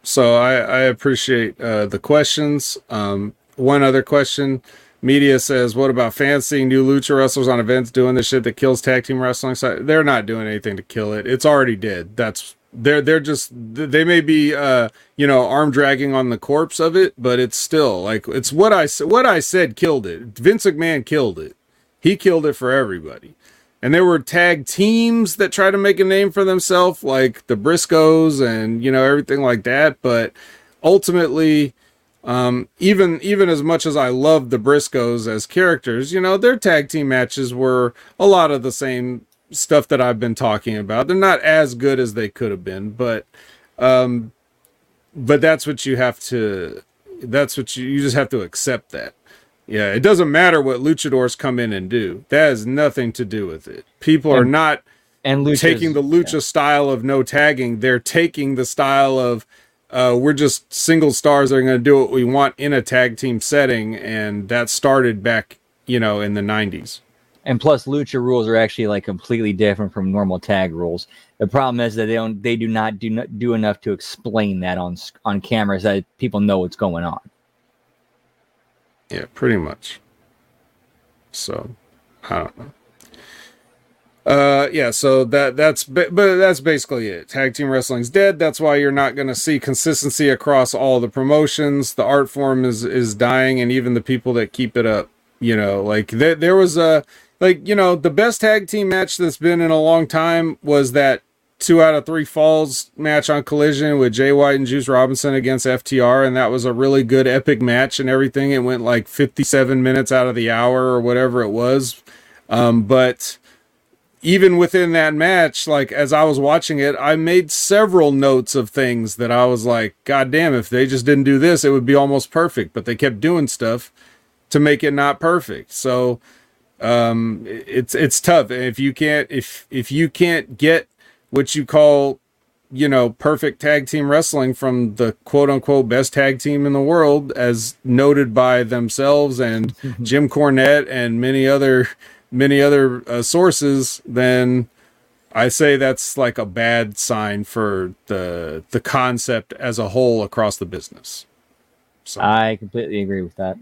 So I, I appreciate uh, the questions. Um, one other question Media says, "What about seeing new lucha wrestlers on events doing the shit that kills tag team wrestling?" So they're not doing anything to kill it. It's already dead. That's they're they're just they may be uh you know arm dragging on the corpse of it, but it's still like it's what I what I said killed it. Vince McMahon killed it. He killed it for everybody. And there were tag teams that tried to make a name for themselves, like the Briscoes and you know everything like that. But ultimately, um, even even as much as I love the Briscoes as characters, you know, their tag team matches were a lot of the same stuff that I've been talking about. They're not as good as they could have been, but um, but that's what you have to. That's what you you just have to accept that. Yeah, it doesn't matter what luchadors come in and do. That has nothing to do with it. People are not and taking the lucha yeah. style of no tagging. They're taking the style of uh, we're just single stars that are going to do what we want in a tag team setting, and that started back, you know, in the '90s. And plus, lucha rules are actually like completely different from normal tag rules. The problem is that they don't, they do not do not do enough to explain that on on cameras that people know what's going on. Yeah, pretty much. So, I don't know. Uh, yeah, so that that's but that's basically it. Tag team wrestling's dead. That's why you're not going to see consistency across all the promotions. The art form is is dying, and even the people that keep it up, you know, like there there was a like you know the best tag team match that's been in a long time was that two out of three falls match on Collision with Jay White and Juice Robinson against FTR, and that was a really good epic match and everything. It went like 57 minutes out of the hour or whatever it was, um, but even within that match, like as I was watching it, I made several notes of things that I was like, God damn, if they just didn't do this, it would be almost perfect. But they kept doing stuff to make it not perfect. So um it's it's tough. If you can't if if you can't get what you call you know perfect tag team wrestling from the quote unquote best tag team in the world as noted by themselves and [LAUGHS] Jim Cornette and many other many other uh, sources, then I say that's like a bad sign for the the concept as a whole across the business. So. I completely agree with that.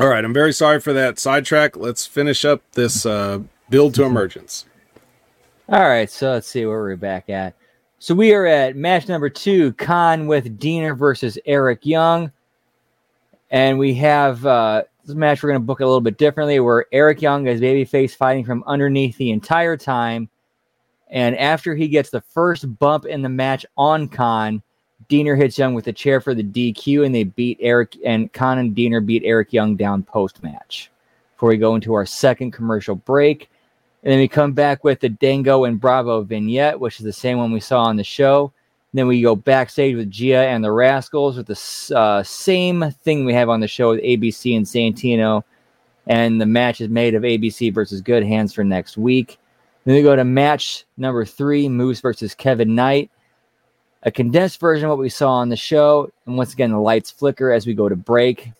All right, I'm very sorry for that sidetrack. Let's finish up this uh, build to emergence. All right, so let's see where we're back at. So we are at match number two, Kon with Deaner versus Eric Young, and we have uh, this match we're going to book a little bit differently, where Eric Young is babyface fighting from underneath the entire time. And after he gets the first bump in the match on Kon, Deaner hits Young with a chair for the DQ, and they beat Eric and Kon and Deaner beat Eric Young down post match. Before we go into our second commercial break, and then we come back with the Dango and Bravo vignette, which is the same one we saw on the show. Then we go backstage with Gia and the Rascals with the uh, same thing we have on the show with ABC and Santino. And the match is made of ABC versus Good Hands for next week. Then we go to match number three Moose versus Kevin Knight. A condensed version of what we saw on the show. And once again, the lights flicker as we go to break.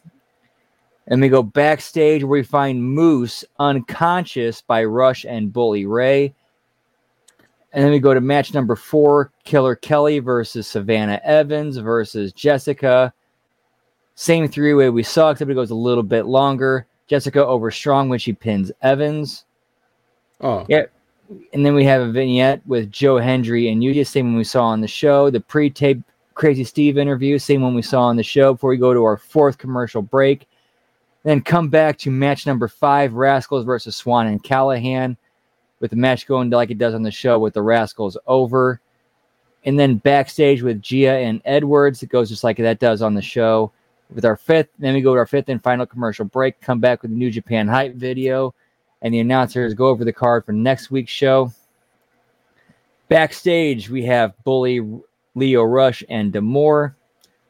And we go backstage where we find Moose unconscious by Rush and Bully Ray. And then we go to match number four Killer Kelly versus Savannah Evans versus Jessica. Same three way we saw, except it goes a little bit longer. Jessica over strong when she pins Evans. Oh. Yeah. And then we have a vignette with Joe Hendry and Yuya, same one we saw on the show. The pre tape Crazy Steve interview, same one we saw on the show before we go to our fourth commercial break. Then come back to match number five Rascals versus Swan and Callahan, with the match going like it does on the show with the Rascals over. And then backstage with Gia and Edwards, it goes just like that does on the show. With our fifth, then we go to our fifth and final commercial break, come back with the New Japan hype video, and the announcers go over the card for next week's show. Backstage, we have Bully, Lio Rush, and D'Amore.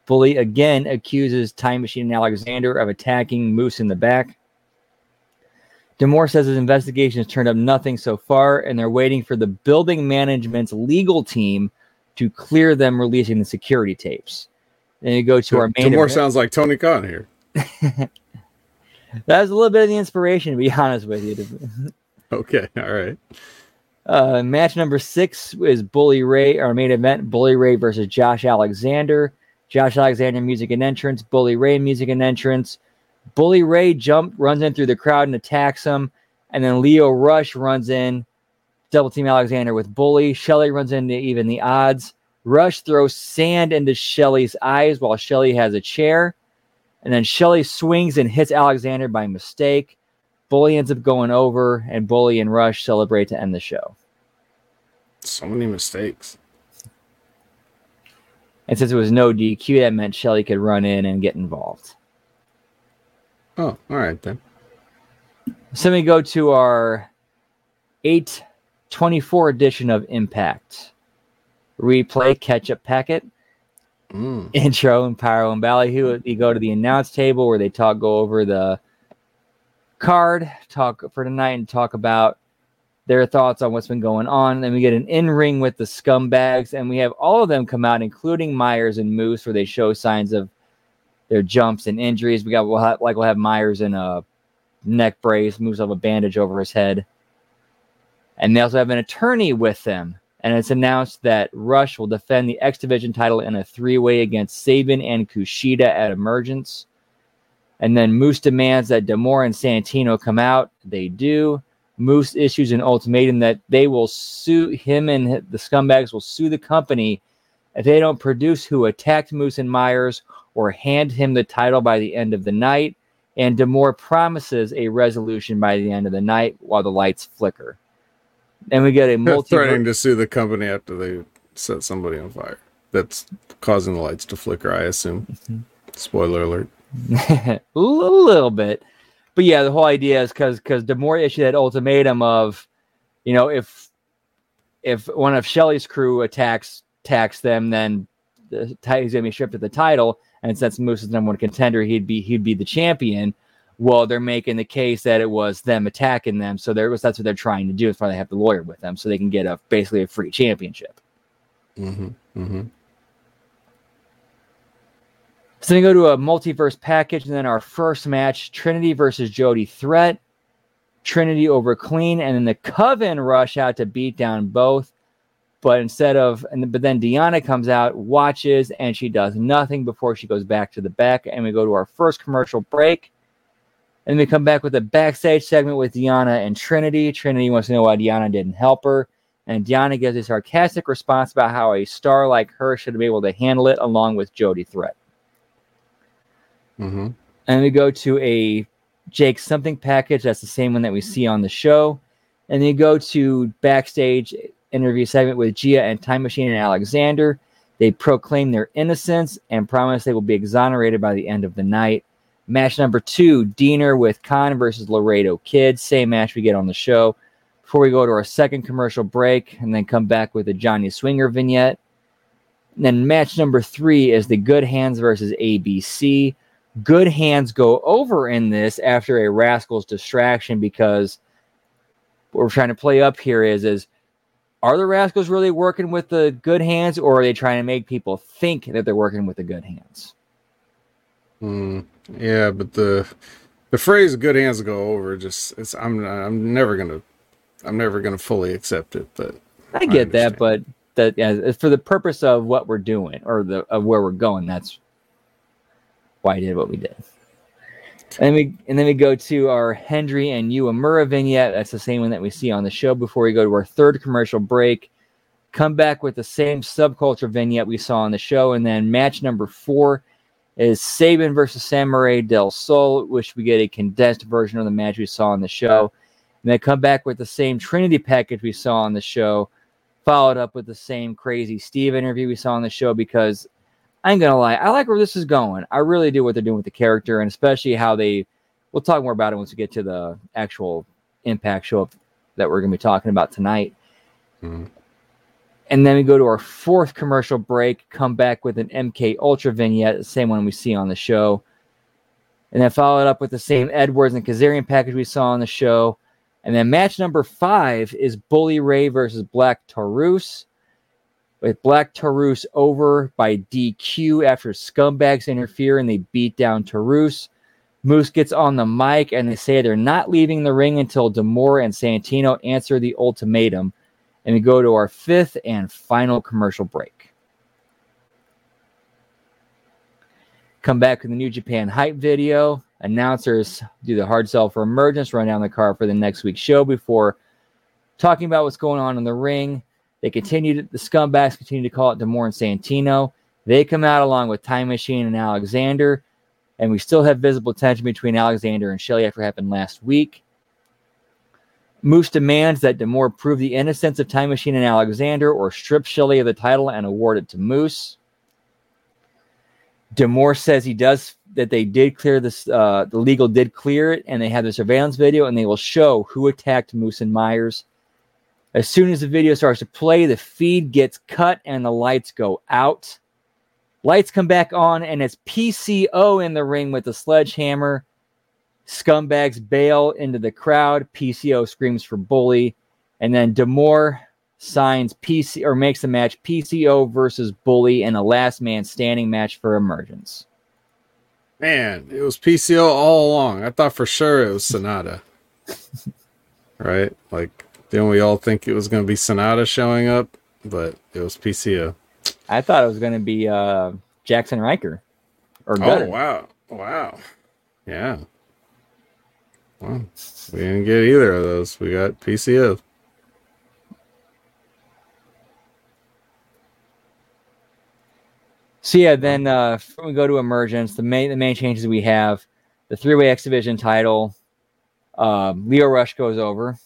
Bully again accuses Time Machine and Alexander of attacking Moose in the back. D'Amore says his investigation has turned up nothing so far, and they're waiting for the building management's legal team to clear them releasing the security tapes. Then you go to our main. D'Amore event. sounds like Tony Khan here. [LAUGHS] That was a little bit of the inspiration, to be [LAUGHS] honest with you. Okay, all right. Uh, match number six is Bully Ray, our main event, Bully Ray versus Josh Alexander. Josh Alexander music and entrance, Bully Ray music and entrance. Bully Ray jump runs in through the crowd and attacks him, and then Lio Rush runs in, double team Alexander with Bully. Shelley runs into even the odds. Rush throws sand into Shelley's eyes while Shelley has a chair, and then Shelley swings and hits Alexander by mistake. Bully ends up going over, and Bully and Rush celebrate to end the show. So many mistakes. And since it was no DQ, that meant Shelley could run in and get involved. Oh, all right then. So we go to our 824 edition of Impact. Replay catch up packet, Mm. [LAUGHS] intro, and Pyro and Ballyhoo. You go to the announce table where they talk, go over the card, talk for tonight, and talk about their thoughts on what's been going on. Then we get an in ring with the scumbags, and we have all of them come out, including Myers and Moose, where they show signs of their jumps and injuries. We got we'll have, like we'll have Myers in a neck brace, Moose have a bandage over his head, and they also have an attorney with them. And it's announced that Rush will defend the X Division title in a three way against Sabin and Kushida at Emergence. And then Moose demands that D'Amore and Santino come out. They do. Moose issues an ultimatum that they will sue him and the scumbags will sue the company if they don't produce who attacked Moose and Myers or hand him the title by the end of the night. And D'Amore promises a resolution by the end of the night while the lights flicker. And we get a multi Threatening to sue the company after they set somebody on fire. That's causing the lights to flicker, I assume. Mm-hmm. Spoiler alert. [LAUGHS] a little bit. But yeah, the whole idea is because because D'Amore issued that ultimatum of, you know, if if one of Shelley's crew attacks attacks them, then the he's gonna be stripped of the title. And since Moose is number one contender, he'd be he'd be the champion. Well, they're making the case that it was them attacking them, so there was that's what they're trying to do. That's why they have the lawyer with them, so they can get a basically a free championship. Mm-hmm. Mm-hmm. So then we go to a multiverse package, and then our first match: Trinity versus Jody Threat. Trinity over Clean, and then the Coven rush out to beat down both. But instead of, and but then Deanna comes out, watches, and she does nothing before she goes back to the back. And we go to our first commercial break. And we come back with a backstage segment with Deanna and Trinity. Trinity wants to know why Deanna didn't help her. And Deanna gives a sarcastic response about how a star like her should be able to handle it along with Jody Threat. Mm-hmm. And we go to a Jake something package. That's the same one that we see on the show. And then you go to backstage interview segment with Gia and Time Machine and Alexander. They proclaim their innocence and promise they will be exonerated by the end of the night. Match number two, Deaner with Kon versus Laredo Kid. Same match we get on the show. Before we go to our second commercial break and then come back with a Johnny Swinger vignette. And then match number three is the Good Hands versus ABC. Good Hands go over in this after a Rascals distraction because what we're trying to play up here is is are the Rascals really working with the Good Hands or are they trying to make people think that they're working with the Good Hands? Mm, yeah, but the the phrase "good hands go over" just it's I'm I'm never gonna I'm never gonna fully accept it. But I get that, but that yeah, it's for the purpose of what we're doing or the of where we're going. That's why I did what we did. And then we and then we go to our Hendry and Uemura vignette. That's the same one that we see on the show before we go to our third commercial break. Come back with the same subculture vignette we saw on the show, and then match number four is Sabin versus Samurai del Sol, which we get a condensed version of the match we saw on the show. And they come back with the same Trinity package we saw on the show, followed up with the same crazy Steve interview we saw on the show because I ain't gonna lie, I like where this is going. I really do what they're doing with the character, and especially how they. We'll talk more about it once we get to the actual Impact show that we're gonna be talking about tonight. Mhm. And then we go to our fourth commercial break, come back with an MK Ultra vignette, the same one we see on the show. And then follow it up with the same Edwards and Kazarian package we saw on the show. And then match number five is Bully Ray versus Black Taurus With Black Taurus over by DQ after scumbags interfere and they beat down Taurus Moose gets on the mic and they say they're not leaving the ring until D'Amore and Santino answer the ultimatum. And we go to our fifth and final commercial break. Come back with the New Japan hype video. Announcers do the hard sell for emergence, run down the card for the next week's show before talking about what's going on in the ring. They continue to, the scumbags continue to call it D'Amore and Santino. They come out along with Time Machine and Alexander, and we still have visible tension between Alexander and Shelley after what happened last week. Moose demands that D'Amore prove the innocence of Time Machine and Alexander or strip Shelley of the title and award it to Moose. D'Amore says he does that they did clear this, uh, the legal did clear it, and they have the surveillance video, and they will show who attacked Moose and Myers. As soon as the video starts to play, the feed gets cut and the lights go out. Lights come back on, and it's PCO in the ring with the sledgehammer. Scumbags bail into the crowd. PCO screams for bully. And then D'Amore signs PC or makes the match PCO versus Bully in a last man standing match for emergence. Man, it was PCO all along. I thought for sure it was Sonata. [LAUGHS] right? Like, didn't we all think it was going to be Sonata showing up? But it was PCO. I thought it was going to be uh, Jackson Ryker or Oh, wow. Wow. Yeah. Well, we didn't get either of those. We got PCO. So yeah, then uh, we go to emergence, the main the main changes we have the three way X Division title. Uh, Lio Rush goes over.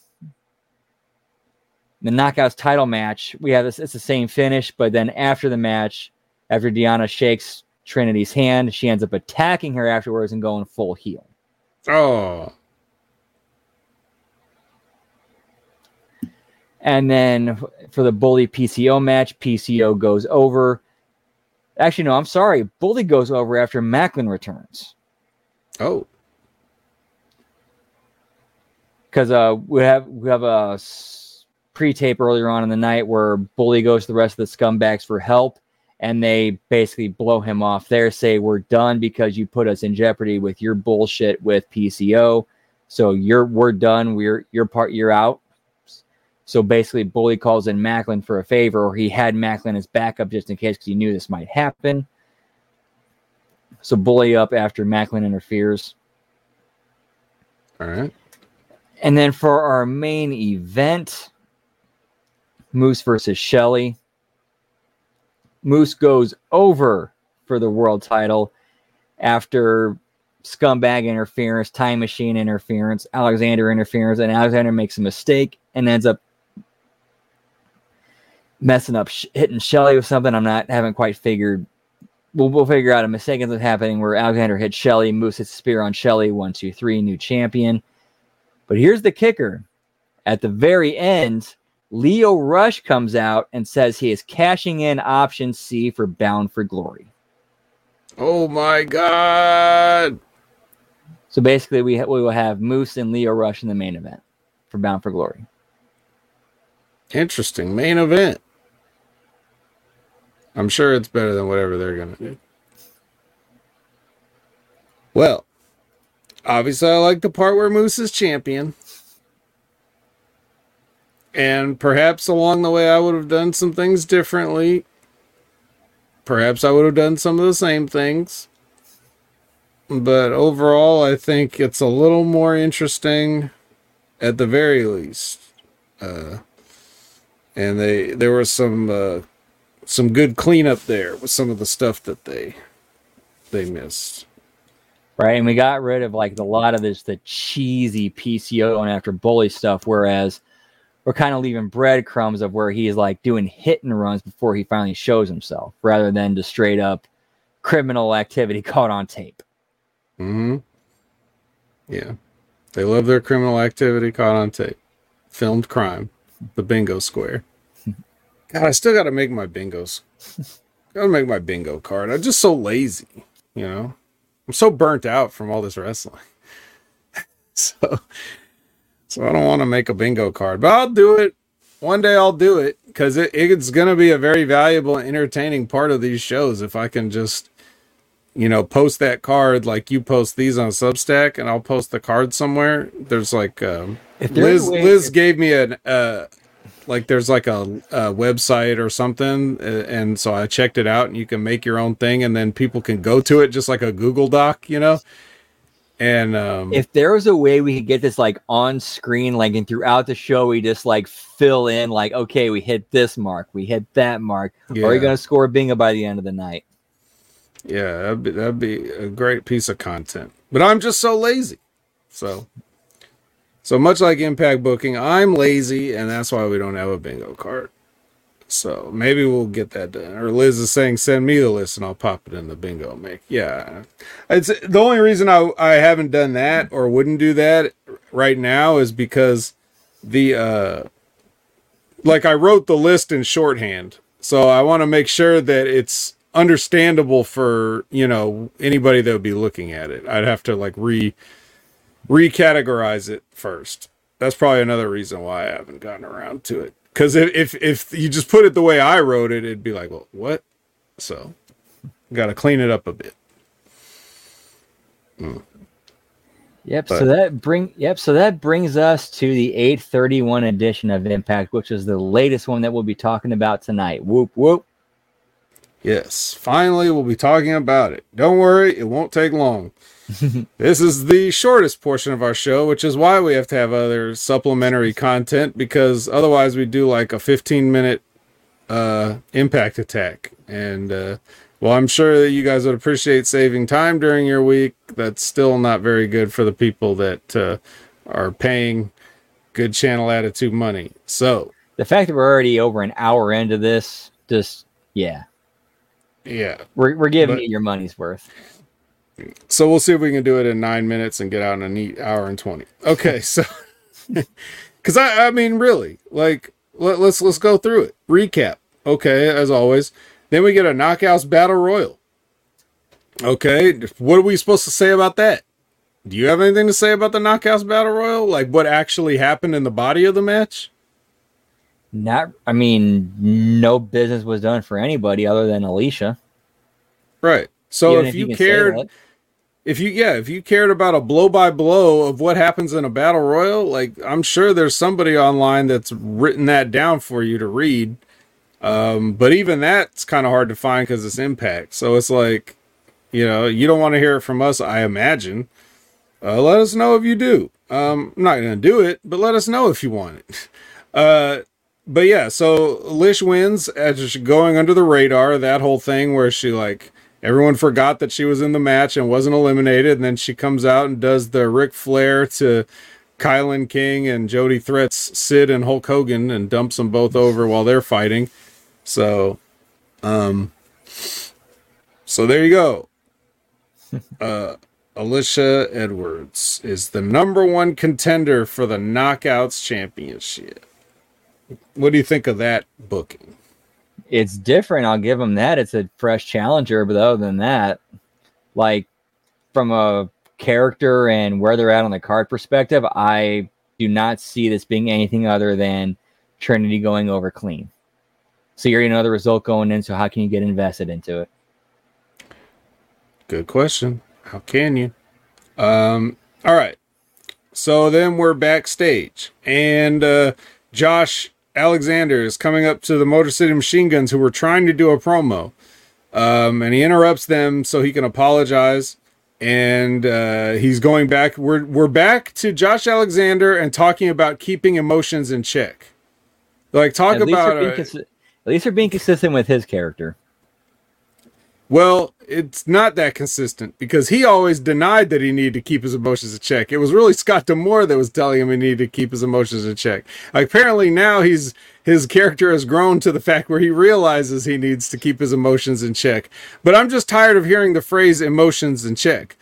The knockouts title match, we have this. It's the same finish, but then after the match, after Deanna shakes Trinity's hand, she ends up attacking her afterwards and going full heel. Oh. And then for the Bully PCO match, PCO goes over. Actually, no, I'm sorry. Bully goes over after Maclin returns. Oh. because uh, we have we have a pre-tape earlier on in the night where Bully goes to the rest of the scumbags for help, and they basically blow him off there, say we're done because you put us in jeopardy with your bullshit with PCO. So you're we're done. We're your part. You're out. So basically, Bully calls in Maclin for a favor, or he had Maclin as backup just in case because he knew this might happen. So Bully up after Maclin interferes. All right. And then for our main event, Moose versus Shelley. Moose goes over for the world title after scumbag interference, time machine interference, Alexander interference, and Alexander makes a mistake and ends up messing up, sh- hitting Shelley with something. I'm not haven't quite figured. We'll, we'll figure out a mistake up happening where Alexander hits Shelley, Moose hits a spear on Shelley, one, two, three, new champion. But here's the kicker. At the very end, Lio Rush comes out and says he is cashing in option C for Bound for Glory. Oh my God. So basically, we, ha- we will have Moose and Lio Rush in the main event for Bound for Glory. Interesting. Main event. I'm sure it's better than whatever they're to do. Well, obviously, I like the part where Moose is champion. And perhaps along the way, I would have done some things differently. Perhaps I would have done some of the same things. But overall, I think it's a little more interesting at the very least. Uh, and they there were some uh, some good cleanup there with some of the stuff that they they missed. right? And we got rid of like a lot of this the cheesy PCO and after bully stuff, whereas we're kind of leaving breadcrumbs of where he's like doing hit and runs before he finally shows himself, rather than just straight up criminal activity [LAUGHS] caught on tape. hmm Yeah. They love their criminal activity caught on tape. Filmed crime. The bingo square. God, I still gotta make my bingos. [LAUGHS] gotta make my bingo card. I'm just so lazy, you know? I'm so burnt out from all this wrestling. [LAUGHS] so so I don't want to make a bingo card, but I'll do it. One day I'll do it because it, it's gonna be a very valuable and entertaining part of these shows if I can just you know, post that card like you post these on Substack, and I'll post the card somewhere. There's like um, Liz. way- Liz if- gave me an uh, like there's like a, a website or something, and so I checked it out, and you can make your own thing, and then people can go to it just like a Google Doc, you know. And um, If there was a way we could get this like on screen, like and throughout the show, we just like fill in, like, okay, we hit this mark, we hit that mark. Are we going to score bingo by the end of the night? Yeah, that'd be, that'd be a great piece of content. But I'm just so lazy. So, so much like Impact Booking, I'm lazy, and that's why we don't have a bingo card. So maybe we'll get that done. Or Liz is saying, send me the list and I'll pop it in the bingo make. Yeah, it's the only reason I I haven't done that or wouldn't do that right now is because the uh like I wrote the list in shorthand. So I want to make sure that it's understandable for, you know, anybody that would be looking at it. I'd have to like re recategorize it first. That's probably another reason why I haven't gotten around to it. Cuz if, if if you just put it the way I wrote it, it'd be like, "Well, what?" So, got to clean it up a bit. Mm. Yep. But- so that bring yep. So that brings us to the 831 edition of Impact, which is the latest one that we'll be talking about tonight. Whoop whoop. Yes, finally we'll be talking about it. Don't worry, it won't take long. [LAUGHS] this is the shortest portion of our show, which is why we have to have other supplementary content because otherwise we do like a 15 minute uh impact attack. And uh well, I'm sure that you guys would appreciate saving time during your week. That's still not very good for the people that uh, are paying good channel attitude money. So, The fact that we're already over an hour into this, just yeah, yeah. we're we're giving But- you your money's worth. So we'll see if we can do it in nine minutes and get out in a neat hour and twenty. Okay, [LAUGHS] so [LAUGHS] because I, I mean, really, like let, let's let's go through it. Recap. Okay, as always. Then we get a knockouts battle royal. Okay, what are we supposed to say about that? Do you have anything to say about the knockouts battle royal? Like what actually happened in the body of the match? Not, I mean, no business was done for anybody other than Alicia. Right. So Even if you say cared. If you yeah if you cared about a blow by blow of what happens in a battle royal like i'm sure there's somebody online that's written that down for you to read. Um but even that's kind of hard to find because it's impact. So it's like you know you don't want to hear it from us i imagine. Uh, let us know if you do. Um i'm not gonna do it but let us know if you want it. [LAUGHS] Uh but yeah so lish wins as going under the radar that whole thing where she like everyone forgot that she was in the match and wasn't eliminated. And then she comes out and does the Ric Flair to KiLynn King and Jody threats Sid and Hulk Hogan and dumps them both over while they're fighting. So, um, so there you go. [LAUGHS] Uh, Alicia Edwards is the number one contender for the Knockouts Championship. What do you think of that booking? It's different. I'll give them that. It's a fresh challenger, but other than that, like from a character and where they're at on the card perspective, I do not see this being anything other than Trinity going over clean. So you already know the result going in. So how can you get invested into it? Good question. How can you? Um, all right. So then we're backstage, and uh, Josh Alexander is coming up to the Motor City Machine Guns, who were trying to do a promo, um, and he interrupts them so he can apologize. And uh, he's going back. We're we're back to Josh Alexander and talking about keeping emotions in check. Like talk At about being uh, consi- at least they're being consistent with his character. Well, it's not that consistent because he always denied that he needed to keep his emotions in check. It was really Scott D'Amore that was telling him he needed to keep his emotions in check. Apparently now he's his character has grown to the fact where he realizes he needs to keep his emotions in check. But I'm just tired of hearing the phrase emotions in check.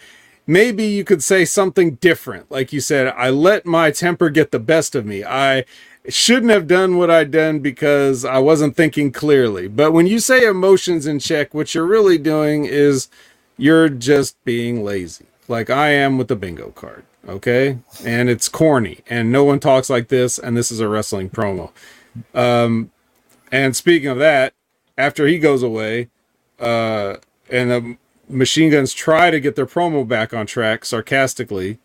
Maybe you could say something different. Like you said, I let my temper get the best of me. I shouldn't have done what I done because I wasn't thinking clearly. But when you say emotions in check, what you're really doing is you're just being lazy, like I am with the bingo card. Okay, and it's corny, and no one talks like this, and this is a wrestling promo. Um, and speaking of that, after he goes away, uh, and the machine guns try to get their promo back on track sarcastically,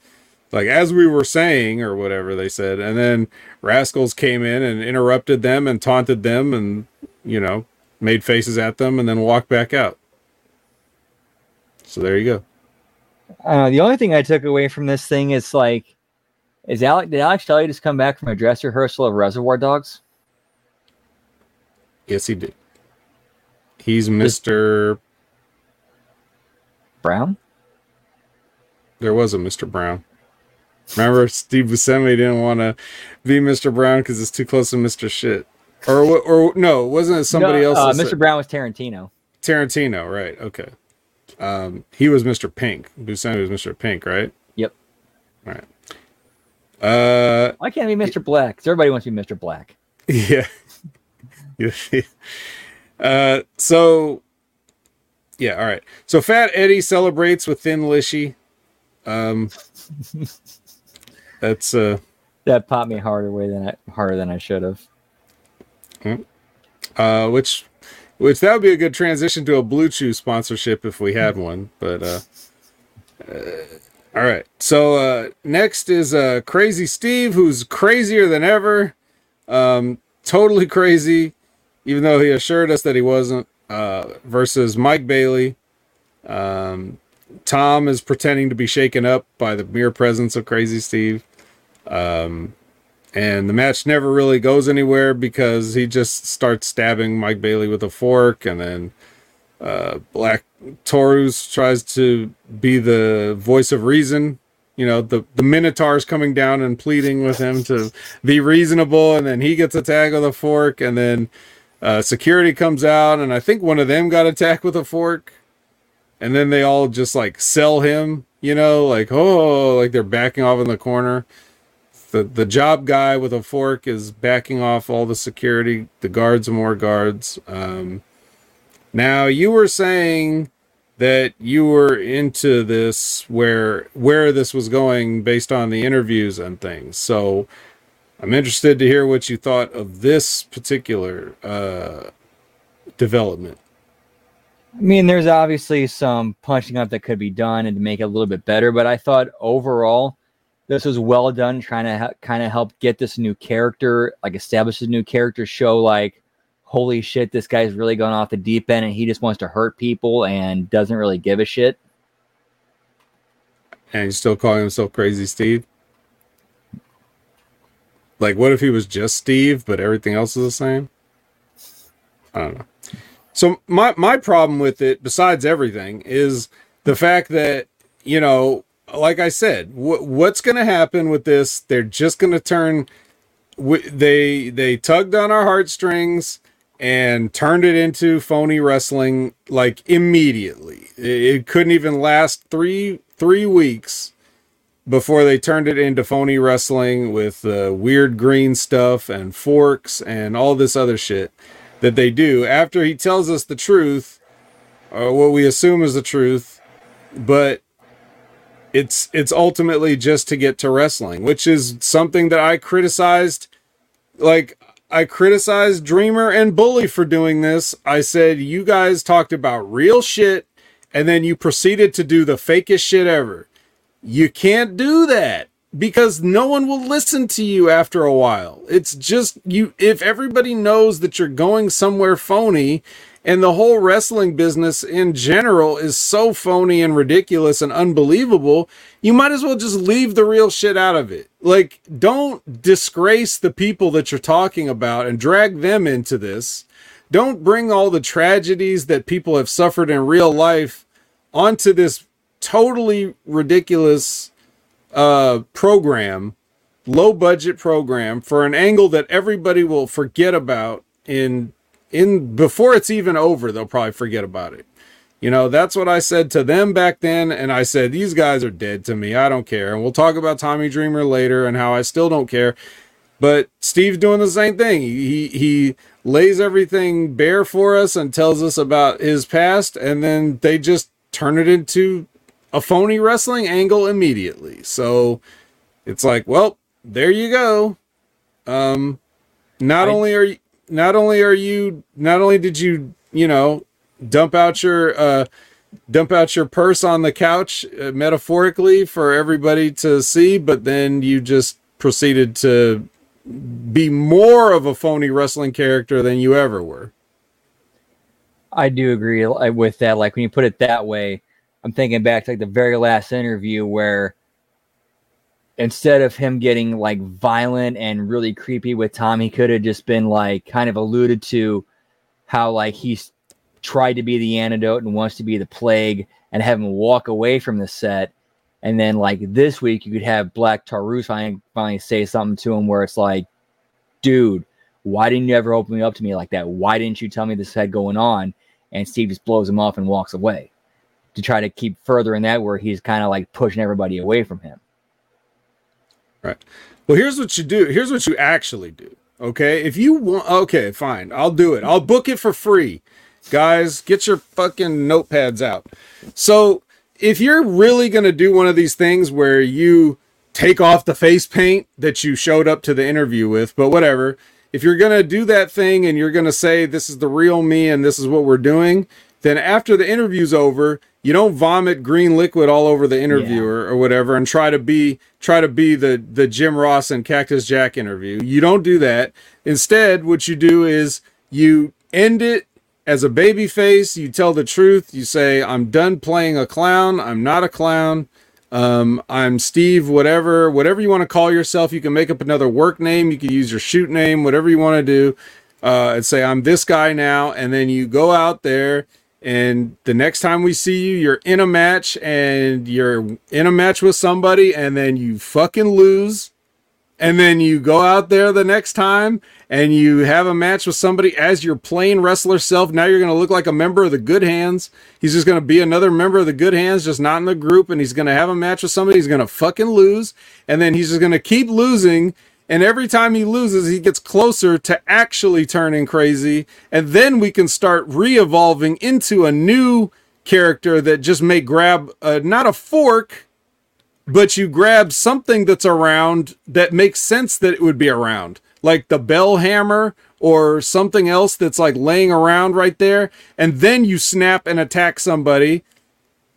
like as we were saying or whatever they said, and then Rascals came in and interrupted them and taunted them and you know made faces at them and then walked back out. So there you go. Uh, the only thing I took away from this thing is like, is Alex did Alex Shelley just come back from a dress rehearsal of Reservoir Dogs? Yes, he did. He's Mr. Brown. There was a Mr. Brown. Remember, Steve Buscemi didn't want to be Mr. Brown because it's too close to Mr. Shit. Or, or no, wasn't it somebody No, else? Uh, Mr. said- Brown was Tarantino. Tarantino, right? Okay. Um, he was Mr. Pink. Buscemi was Mr. Pink, right? Yep. All right. Uh, Why can't it be Mr. Black? everybody wants to be Mr. Black. [LAUGHS] yeah. uh, so, yeah, all right. So Fat Eddie celebrates with Thin Lishy. Um, [LAUGHS] that's uh, That popped me harder way than I harder than I should have. uh, which, which that would be a good transition to a Blue Chew sponsorship if we had one. But uh, uh all right. So uh, next is uh, Crazy Steve, who's crazier than ever. Um, totally crazy, even though he assured us that he wasn't. Uh, versus Mike Bailey. Um, Tom is pretending to be shaken up by the mere presence of Crazy Steve. Um, and the match never really goes anywhere because he just starts stabbing Mike Bailey with a fork, and then uh, Black Taurus tries to be the voice of reason. You know, the the Minotaur's coming down and pleading with him to be reasonable, and then he gets attacked with a fork, and then uh, security comes out, and I think one of them got attacked with a fork, and then they all just like sell him. You know, like oh, like they're backing off in the corner the the job guy with a fork is backing off all the security the guards more guards. Um now you were saying that you were into this where where this was going based on the interviews and things. So i'm interested to hear what you thought of this particular uh development. I mean, there's obviously some punching up that could be done and to make it a little bit better, but I thought overall this was well done, trying to ha- kind of help get this new character, like establish a new character, show like, holy shit, this guy's really going off the deep end and he just wants to hurt people and doesn't really give a shit. and he's still calling himself crazy steve? Like what if he was just steve but everything else is the same? I don't know. So my my problem with it besides everything is the fact that you know like i said wh- what's going to happen with this? They're just going to turn w- they they tugged on our heartstrings and turned it into phony wrestling like immediately. It, it couldn't even last three three weeks before they turned it into phony wrestling with uh, weird green stuff and forks and all this other shit that they do. After he tells us the truth or what we assume is the truth but it's it's ultimately just to get to wrestling which is something that i criticized like i criticized dreamer and bully for doing this i said you guys talked about real shit and then you proceeded to do the fakest shit ever you can't do that because no one will listen to you after a while. It's just you if everybody knows that you're going somewhere phony and the whole wrestling business in general is so phony and ridiculous and unbelievable, you might as well just leave the real shit out of it. Like don't disgrace the people that you're talking about and drag them into this. don't bring all the tragedies that people have suffered in real life onto this totally ridiculous uh program low budget program for an angle that everybody will forget about in in before it's even over they'll probably forget about it. You know that's what i said to them back then and i said these guys are dead to me. I don't care. And we'll talk about tommy dreamer later and how i still don't care. But steve's doing the same thing. He he lays everything bare for us and tells us about his past and then they just turn it into a phony wrestling angle immediately. So it's like well there you go. Um, not I, only are you, not only are you, not only did you, you know, dump out your, uh, dump out your purse on the couch uh, metaphorically for everybody to see, but then you just proceeded to be more of a phony wrestling character than you ever were. I do agree with that. Like when you put it that way, I'm thinking back to like the very last interview where instead of him getting like violent and really creepy with Tom, he could have just been like kind of alluded to how like he's tried to be the antidote and wants to be the plague and have him walk away from the set. And then like this week, you could have Black Taurus finally, finally say something to him where it's like, dude, why didn't you ever open up to me like that? Why didn't you tell me this had going on? And Steve just blows him off and walks away to try to keep further in that where he's kind of like pushing everybody away from him. Right. Well, here's what you do. Here's what you actually do. Okay. If you want, okay, fine. I'll do it. I'll book it for free. Guys, get your fucking notepads out. So, if you're really going to do one of these things where you take off the face paint that you showed up to the interview with, but whatever, if you're going to do that thing and you're going to say, this is the real me and this is what we're doing, then after the interview's over, you don't vomit green liquid all over the interviewer yeah. or whatever and try to be try to be the the Jim Ross and Cactus Jack interview. You don't do that. Instead, what you do is you end it as a baby face. You tell the truth. You say, "I'm done playing a clown. I'm not a clown. Um, I'm Steve. Whatever, whatever you want to call yourself. You can make up another work name. You can use your shoot name. Whatever you want to do." Uh, and say, "I'm this guy now," and then you go out there and the next time we see you you're in a match and you're in a match with somebody and then you fucking lose. And then you go out there the next time and you have a match with somebody as your plain wrestler self. Now you're going to look like a member of the good hands. He's just going to be another member of the good hands just not in the group. And he's going to have a match with somebody. He's going to fucking lose. And then he's just going to keep losing and every time he loses, he gets closer to actually turning crazy. And then we can start re evolving into a new character that just may grab a, not a fork, but you grab something that's around that makes sense that it would be around, like the bell hammer or something else that's like laying around right there. And then you snap and attack somebody.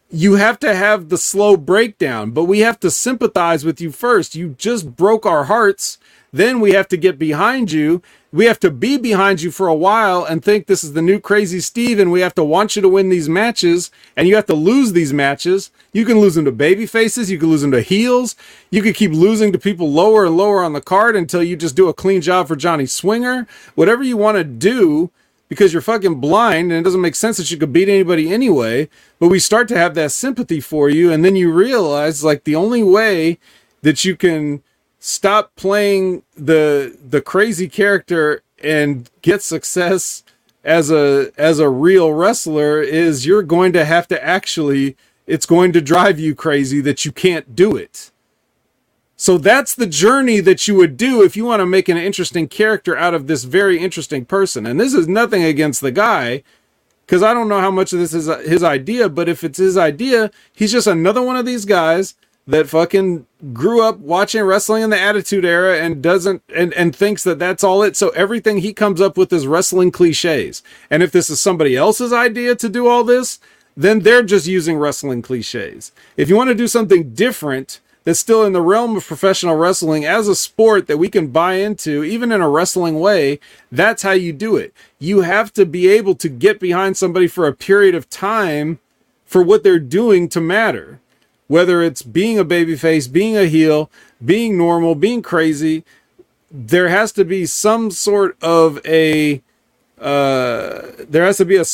You have to have the slow breakdown, but we have to sympathize with you first. You just broke our hearts then we have to get behind you. We have to be behind you for a while and think this is the new crazy Steve, and we have to want you to win these matches, and you have to lose these matches. You can lose them to baby faces, you can lose them to heels, you could keep losing to people lower and lower on the card until you just do a clean job for Johnny Swinger. Whatever you want to do, because you're fucking blind and it doesn't make sense that you could beat anybody anyway. But we start to have that sympathy for you, and then you realize like the only way that you can stop playing the the crazy character and get success as a as a real wrestler is you're going to have to actually it's going to drive you crazy that you can't do it. So that's the journey that you would do if you want to make an interesting character out of this very interesting person. And this is nothing against the guy because I don't know how much of this is uh, his idea, but if it's his idea, he's just another one of these guys that fucking grew up watching wrestling in the attitude era and doesn't and and thinks that that's all it. So everything he comes up with is wrestling cliches. And if this is somebody else's idea to do all this then they're just using wrestling cliches. If you want to do something different that's still in the realm of professional wrestling as a sport that we can buy into even in a wrestling way that's how you do it. You have to be able to get behind somebody for a period of time for what they're doing to matter. Whether it's being a babyface, being a heel, being normal, being crazy, there has to be some sort of a uh, there has to be a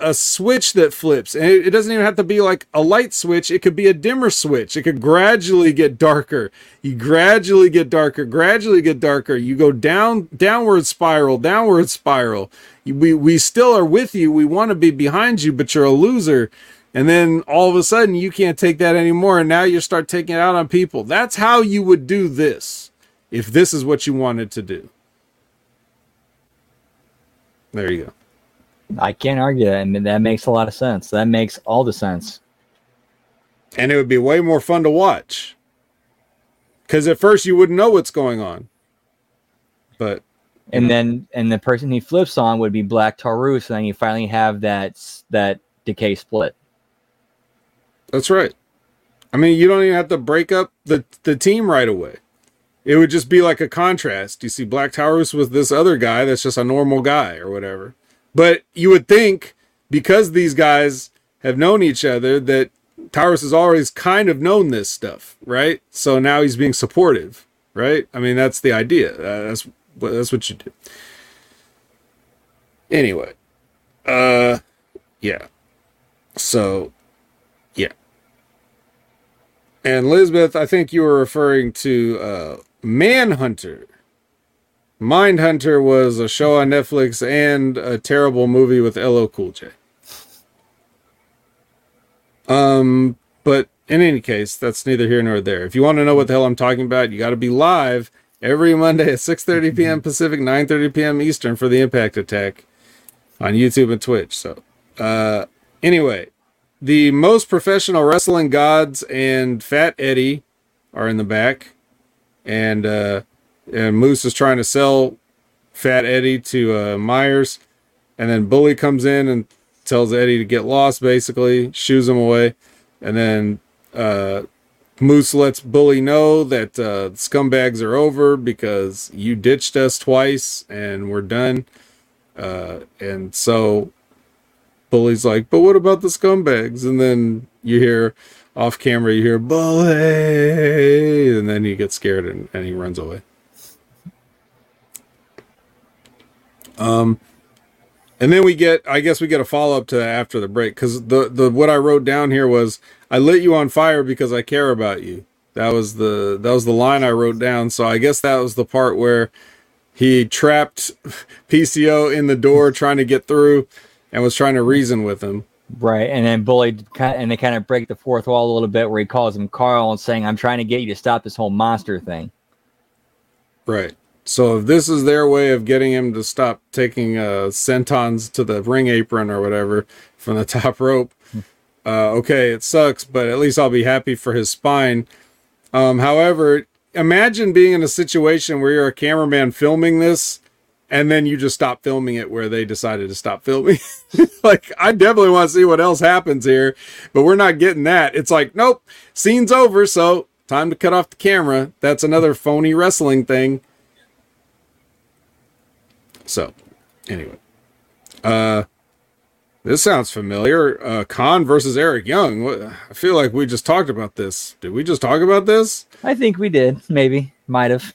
a switch that flips. And it, it doesn't even have to be like a light switch. It could be a dimmer switch. It could gradually get darker. You gradually get darker, gradually get darker. You go down, downward spiral, downward spiral. We, we still are with you. We want to be behind you, but you're a loser. And then all of a sudden you can't take that anymore. And now you start taking it out on people. That's how you would do this if this is what you wanted to do. There you go. I can't argue that. I mean, that makes a lot of sense. That makes all the sense. and it would be way more fun to watch. Because at first you wouldn't know what's going on, but And then, and the person he flips on would be Black Taurus, and then you finally have that that decay split. that's right. I mean, you don't even have to break up the the team right away. It would just be like a contrast. You see Black Taurus with this other guy that's just a normal guy or whatever. But you would think because these guys have known each other that Taurus has always kind of known this stuff, right? So now he's being supportive, right? I mean, that's the idea. Uh, that's what that's what you do. Anyway, uh, yeah. So, yeah. And Lisbeth, I think you were referring to uh, Manhunter. Mindhunter was a show on Netflix and a terrible movie with LL Cool J. Um, but in any case, that's neither here nor there. If you want to know what the hell I'm talking about, you got to be live every Monday at 6:30 p.m. Pacific, 9:30 p.m. Eastern for the Impact Attack on YouTube and Twitch. So, uh, anyway, the most professional wrestling gods and Fat Eddie are in the back, and uh, and Moose is trying to sell Fat Eddie to uh, Myers, and then Bully comes in and tells Eddie to get lost, basically shoos him away, and then uh, Moose lets Bully know that uh, scumbags are over because you ditched us twice and we're done. Uh, and so Bully's like, but what about the scumbags? And then you hear off camera, you hear Bully, and then he gets scared and, and he runs away. Um, and then we get, I guess we get a follow up to that after the break because the the what I wrote down here was, I lit you on fire because I care about you. That was the that was the line I wrote down. So I guess that was the part where he trapped PCO in the door trying to get through and was trying to reason with him. Right, and then Bully kind and they kind of break the fourth wall a little bit, where he calls him Carl and saying, "I'm trying to get you to stop this whole monster thing." Right. So if this is their way of getting him to stop taking uh, sentons to the ring apron or whatever from the [LAUGHS] top rope, uh, okay, it sucks, but at least I'll be happy for his spine. Um, however, imagine being in a situation where you're a cameraman filming this and then you just stop filming it where they decided to stop filming. [LAUGHS] like, I definitely want to see what else happens here, but we're not getting that. It's like, nope, scene's over, so time to cut off the camera. That's another phony wrestling thing. So, anyway, uh, this sounds familiar. Uh, Kon versus Eric Young. I feel like we just talked about this. Did we just talk about this? I think we did, maybe, might have.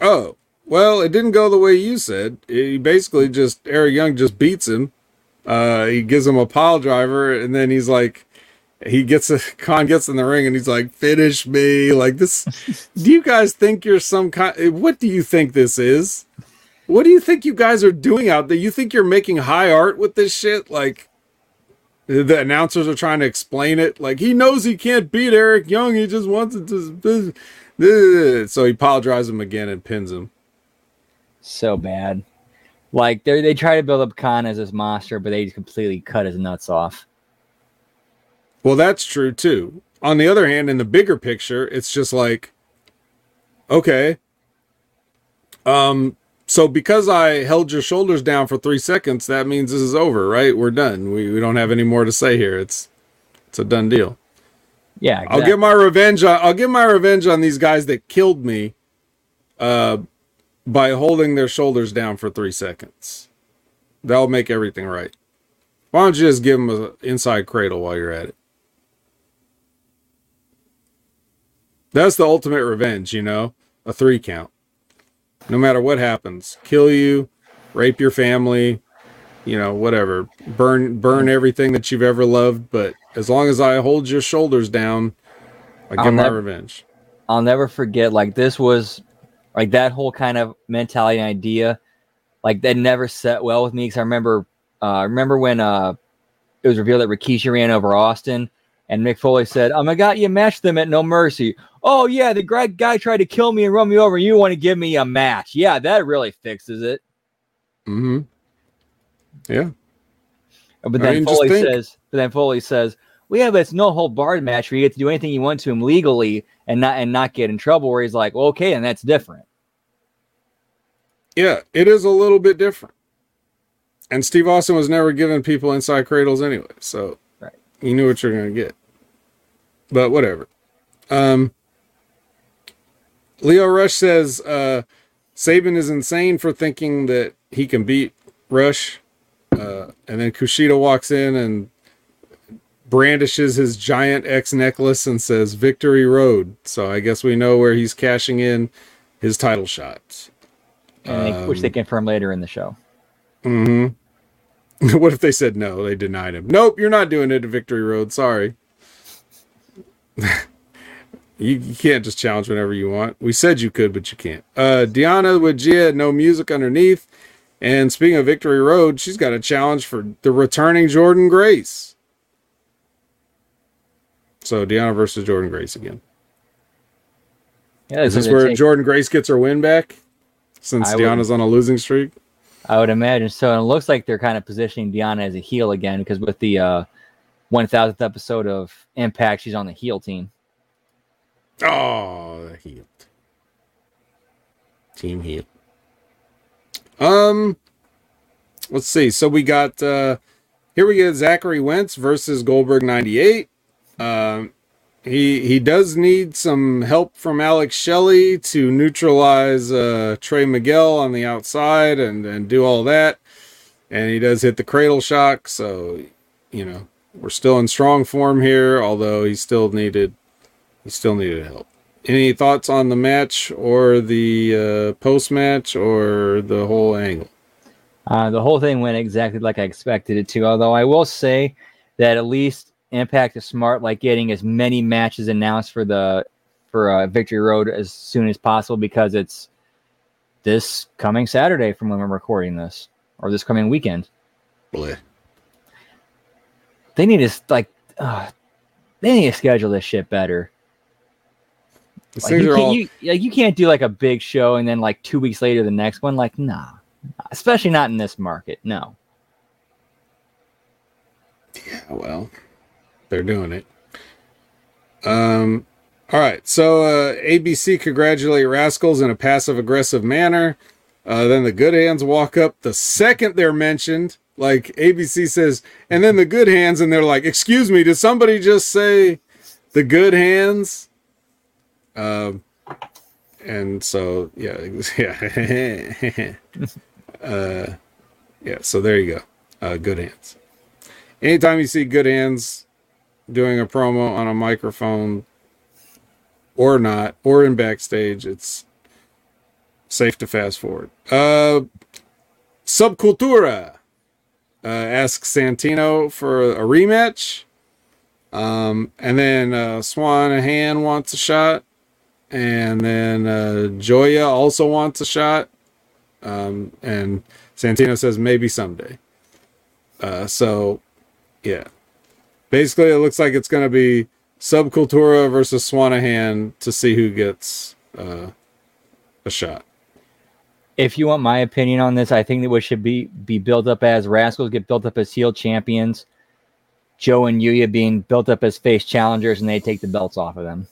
Oh, well, it didn't go the way you said. He basically just Eric Young just beats him. Uh, he gives him a pile driver, and then he's like, he gets a [LAUGHS] Kon gets in the ring, and he's like, "Finish me!" Like this. [LAUGHS] do you guys think you're some kind? What do you think this is? What do you think you guys are doing out there? You think you're making high art with this shit? Like the announcers are trying to explain it. Like he knows he can't beat Eric Young. He just wants it to. [LAUGHS] So he pile drives him again and pins him. So bad. Like they they try to build up Kon as this monster, but they just completely cut his nuts off. Well, that's true too. On the other hand, in the bigger picture, it's just like, okay, um, so because I held your shoulders down for three seconds, that means this is over, right? We're done. We we don't have any more to say here. It's it's a done deal. Yeah, I'll get my revenge. On, I'll get my revenge on these guys that killed me, uh, by holding their shoulders down for three seconds. That'll make everything right. Why don't you just give them an inside cradle while you're at it? That's the ultimate revenge, you know, a three count. No matter what happens, kill you, rape your family, you know, whatever. Burn burn everything that you've ever loved, but as long as I hold your shoulders down, I I'll get my never- revenge. I'll never forget like this was like that whole kind of mentality and idea like that never set well with me because I remember uh I remember when uh it was revealed that Rikishi ran over Austin and Mick Foley said, "Oh my god, you matched them at No Mercy." Oh yeah, the great guy tried to kill me and run me over. You want to give me a match? Yeah, that really fixes it. Mm-hmm. Yeah. But I then mean, Foley says, but then Foley says, "Well, yeah, but it's no hold barred match where you get to do anything you want to him legally and not and not get in trouble." Where he's like, well, "Okay, and that's different." Yeah, it is a little bit different. And Steve Austin was never giving people inside cradles anyway, so Right. you knew what you're gonna get. But whatever. Um Lio Rush says uh Sabin is insane for thinking that he can beat Rush. Uh and then Kushida walks in and brandishes his giant X necklace and says Victory Road. So I guess we know where he's cashing in his title shots. and they, which they confirm later in the show. hmm [LAUGHS] what if they said no? They denied him. Nope, you're not doing it at Victory Road. Sorry. [LAUGHS] you, you can't just challenge whenever you want. We said you could, but you can't. Uh, Deonna with Gia, no music underneath. And speaking of Victory Road, she's got a challenge for the returning Jordynne Grace. So Deonna versus Jordynne Grace again. Yeah, is this where take... Jordynne Grace gets her win back since I Deonna's would... on a losing streak? I would imagine so. And it looks like they're kind of positioning Deonna as a heel again because with the uh, 1000th episode of Impact, she's on the heel team. Oh, the heel. Team heel. Um, let's see. So we got uh, here we get Zachary Wentz versus Goldberg 98. Um, he he does need some help from Alex Shelley to neutralize uh, Trey Miguel on the outside and and do all that. And he does hit the cradle shock, so you know we're still in strong form here. Although he still needed he still needed help. Any thoughts on the match or the uh, post match or the whole angle? Uh, the whole thing went exactly like I expected it to. Although I will say that at least Impact is smart, like getting as many matches announced for the for uh, Victory Road as soon as possible because it's this coming Saturday from when we're recording this, or this coming weekend. Bleh. They need to like, uh, they need to schedule this shit better. Like you, can't, all you, like you can't do like a big show and then like two weeks later the next one. Like, nah, especially not in this market. No. Yeah, well, they're doing it. Um, all right. So uh, ABC congratulate Rascalz in a passive aggressive manner. Uh, then the Good Hands walk up the second they're mentioned. Like ABC says, and then the Good Hands, and they're like, "Excuse me, did somebody just say the Good Hands?" Um, and so yeah, [LAUGHS] yeah, uh, yeah. So there you go. Uh, good Hands anytime you see good hands doing a promo on a microphone or not or in backstage it's safe to fast forward. Uh subcultura uh asks santino for a rematch. Um and then uh swanahan wants a shot. And then uh joya also wants a shot. Um and santino says maybe someday. Uh so yeah. Basically, it looks like it's going to be Subcultura versus Swanahan to see who gets uh, a shot. If you want my opinion on this, I think that we should be be built up as Rascalz get built up as heel champions. Joe and Yuya being built up as face challengers, and they take the belts off of them.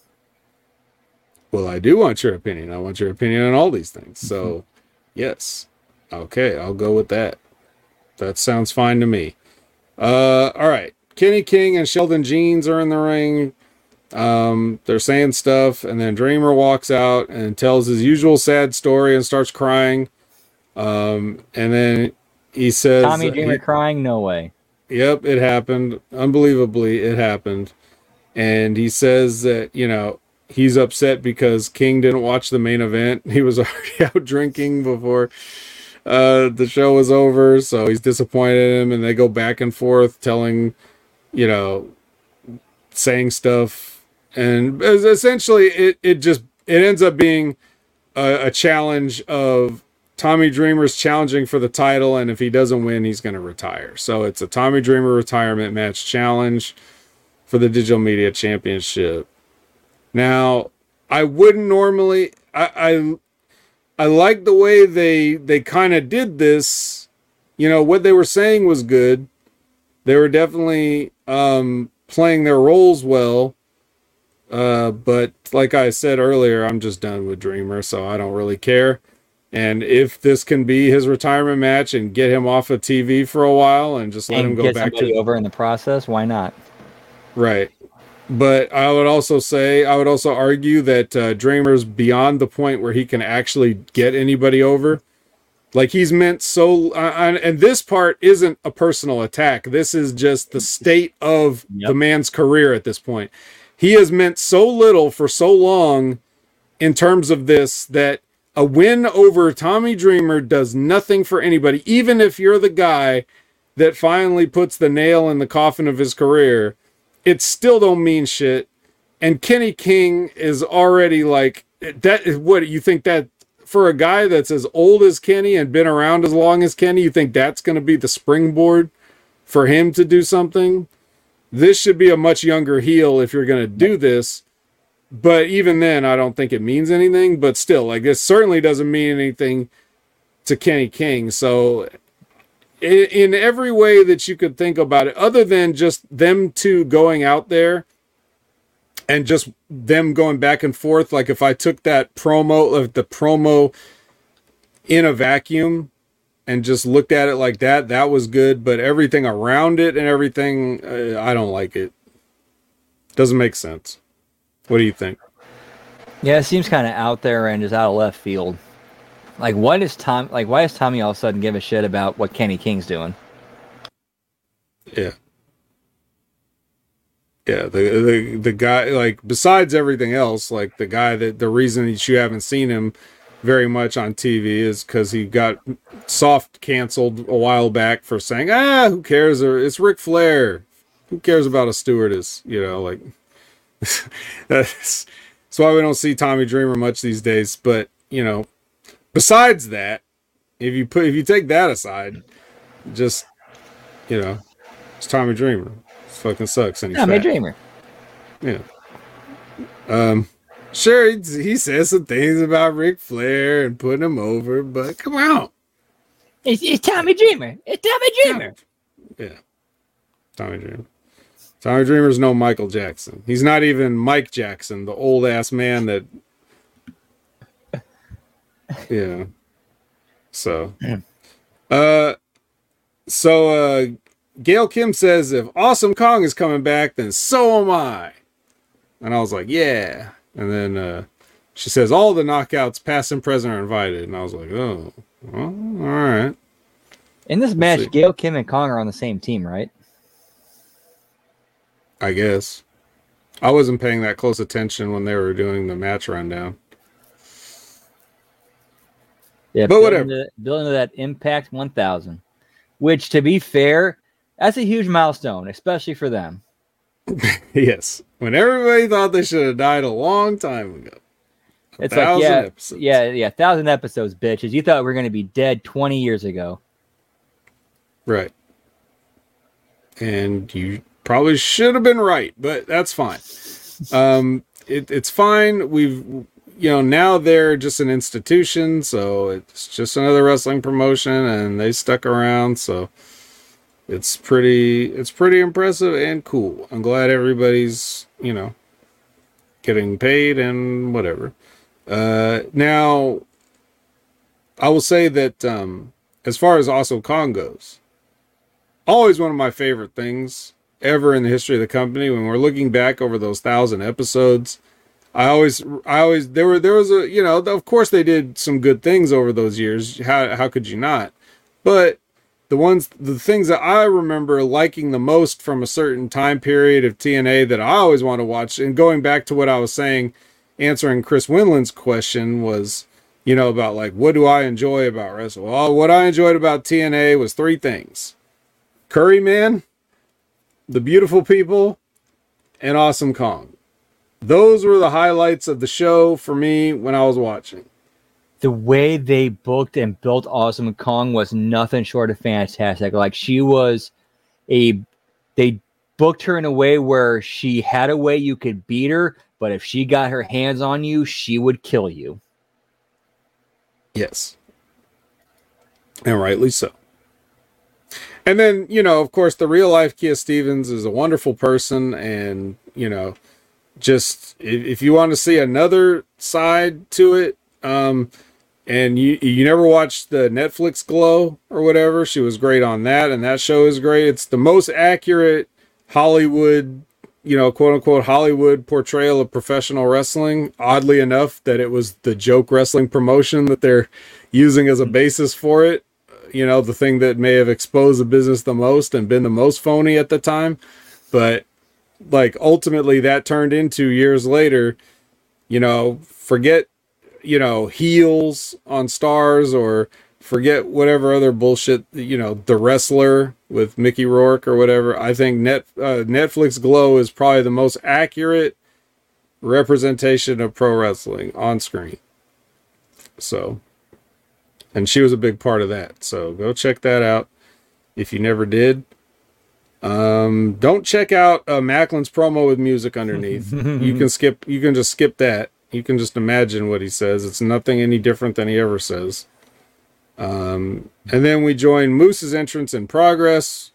Well, I do want your opinion. I want your opinion on all these things. So, yes. Okay, I'll go with that. That sounds fine to me. Uh, all right. Kenny King and Sheldon Jeans are in the ring. Um, they're saying stuff, and then Dreamer walks out and tells his usual sad story and starts crying. Um, and then he says, Tommy Dreamer he- crying? No way. Yep, it happened. Unbelievably, it happened. And he says that, you know, he's upset because King didn't watch the main event. [LAUGHS] He was already [LAUGHS] out drinking before. uh, the show was over, so he's disappointed in him, and they go back and forth telling, you know, saying stuff, and essentially it it just it ends up being a, a challenge of Tommy Dreamer's challenging for the title, and if he doesn't win, he's going to retire. So it's a Tommy Dreamer retirement match challenge for the Digital Media Championship. Now, I wouldn't normally. I I, I like the way they they kind of did this. You know what they were saying was good. They were definitely um, playing their roles well. Uh, but like I said earlier, I'm just done with Dreamer, so I don't really care. And if this can be his retirement match and get him off of TV for a while and just let and him go back to over in the process. Why not? right. But I would also say I would also argue that uh, Dreamer's beyond the point where he can actually get anybody over. Like he's meant so, uh, and this part isn't a personal attack. This is just the state of Yep. the man's career at this point. He has meant so little for so long in terms of this that a win over Tommy Dreamer does nothing for anybody, even if you're the guy that finally puts the nail in the coffin of his career. It still don't mean shit. And Kenny King is already like that. Is what you think that for a guy that's as old as Kenny and been around as long as Kenny, you think that's going to be the springboard for him to do something? This should be a much younger heel if you're going to do this but even then i don't think it means anything but still like this certainly doesn't mean anything to kenny king so in, every way that you could think about it other than just them two going out there and just them going back and forth like if i took that promo of the promo in a vacuum and just looked at it like that that was good but everything around it and everything uh, i don't like it doesn't make sense what do you think Yeah, it seems kind of out there and just out of left field. Like, what is Tom? Like, why does Tommy all of a sudden give a shit about what Kenny King's doing? Yeah. Yeah, the the the guy like besides everything else, like the guy that the reason that you haven't seen him very much on TV is because he got soft canceled a while back for saying, ah, who cares? It's Ric Flair. Who cares about a stewardess? You know, like [LAUGHS] that's that's why we don't see Tommy Dreamer much these days. But you know, besides that, if you put if you take that aside, just you know, it's Tommy Dreamer. Fucking sucks. And he's Tommy fat. Dreamer. Yeah. Um. Sure, he, he says some things about Ric Flair and putting him over, but come on. It's, it's Tommy Dreamer. It's Tommy Dreamer. Yeah. Tommy Dreamer. Tommy Dreamer's no Michael Jackson. He's not even Mike Jackson, the old ass man that. [LAUGHS] Yeah. So. [CLEARS THROAT] Uh. So, uh, Gail Kim says if Awesome Kong is coming back, then so am I. And I was like, yeah. And then uh, she says all the knockouts, past and present, are invited. And I was like, oh, well, all right. In this see. match, Gail Kim and Kong are on the same team, right? I guess. I wasn't paying that close attention when they were doing the match rundown. Yeah, But building whatever. To, building to that Impact 1000, which, to be fair, that's a huge milestone, especially for them. [LAUGHS] yes. When everybody thought they should have died a long time ago. A It's like, yeah, episodes. yeah, yeah, thousand episodes, bitches. You thought we were going to be dead 20 years ago. Right. And you probably should have been right, but that's fine. Um, it, it's fine. We've, you know, now they're just an institution, so it's just another wrestling promotion, and they stuck around, so it's pretty, it's pretty impressive and cool. I'm glad everybody's, you know, getting paid and whatever. Uh, now, I will say that um, as far as also Kong goes, always one of my favorite things ever in the history of the company. When we're looking back over those thousand episodes, I always, I always, there were, there was a, you know, of course they did some good things over those years. How, how could you not? But the ones, the things that I remember liking the most from a certain time period of TNA that I always want to watch, and going back to what I was saying, answering Chris Winland's question was you know, about like what do I enjoy about wrestling? Well, what I enjoyed about TNA was three things: Curry Man, the beautiful people, and Awesome Kong. Those were the highlights of the show for me when I was watching. The way they booked and built Awesome Kong was nothing short of fantastic. Like she was a they booked her in a way where she had a way you could beat her, but if she got her hands on you, she would kill you. Yes. And rightly so. And then, you know, of course, the real life Kia Stevens is a wonderful person. And, you know, just if, if you want to see another side to it, um, and you you never watched the Netflix Glow or whatever, she was great on that, and that show is great. It's the most accurate Hollywood, you know, quote unquote Hollywood portrayal of professional wrestling. Oddly enough, that it was the joke wrestling promotion that they're using as a basis for it. You know, the thing that may have exposed the business the most and been the most phony at the time. But like ultimately that turned into years later, you know, forget, you know, heels on stars or forget whatever other bullshit, you know, the wrestler with Mickey Rourke or whatever. I think net uh, Netflix Glow is probably the most accurate representation of pro wrestling on screen. So, and she was a big part of that. So go check that out if you never did. Um, don't check out uh, Maclin's promo with music underneath. [LAUGHS] you can skip. You can just skip that. You can just imagine what he says. It's nothing any different than he ever says. Um, and then we join Moose's entrance in progress.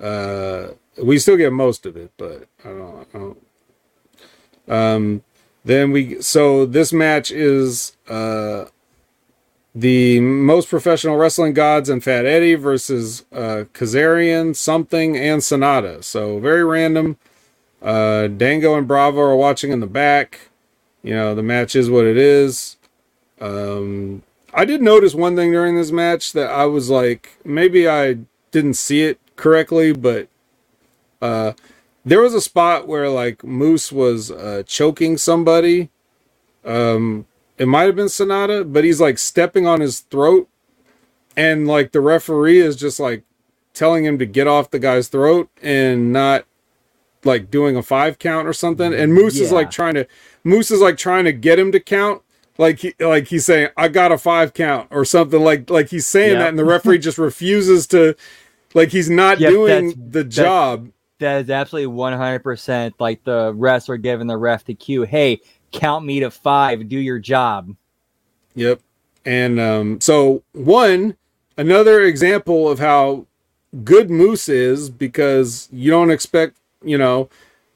Uh, we still get most of it, but I don't. I don't. Um, then we so this match is uh the most professional wrestling gods and Fat Eddie versus uh, Kazarian, something, and Sonata. So very random. Uh, Dango and Bravo are watching in the back. You know, the match is what it is. Um, I did notice one thing during this match that I was like, maybe I didn't see it correctly, but uh, there was a spot where like Moose was uh, choking somebody. Um, it might have been Sonata, but he's like stepping on his throat, and like the referee is just like telling him to get off the guy's throat and not like doing a five count or something. And Moose is like trying to Moose is like trying to get him to count. Like he like he's saying, I got a five count or something like like he's saying Yep. that and the referee just refuses to like he's not Yep, doing the job. That is absolutely one hundred percent like the refs are giving the ref the cue. Hey, count me to five. Do your job. Yep. And um, so one another example of how good Moose is because you don't expect you know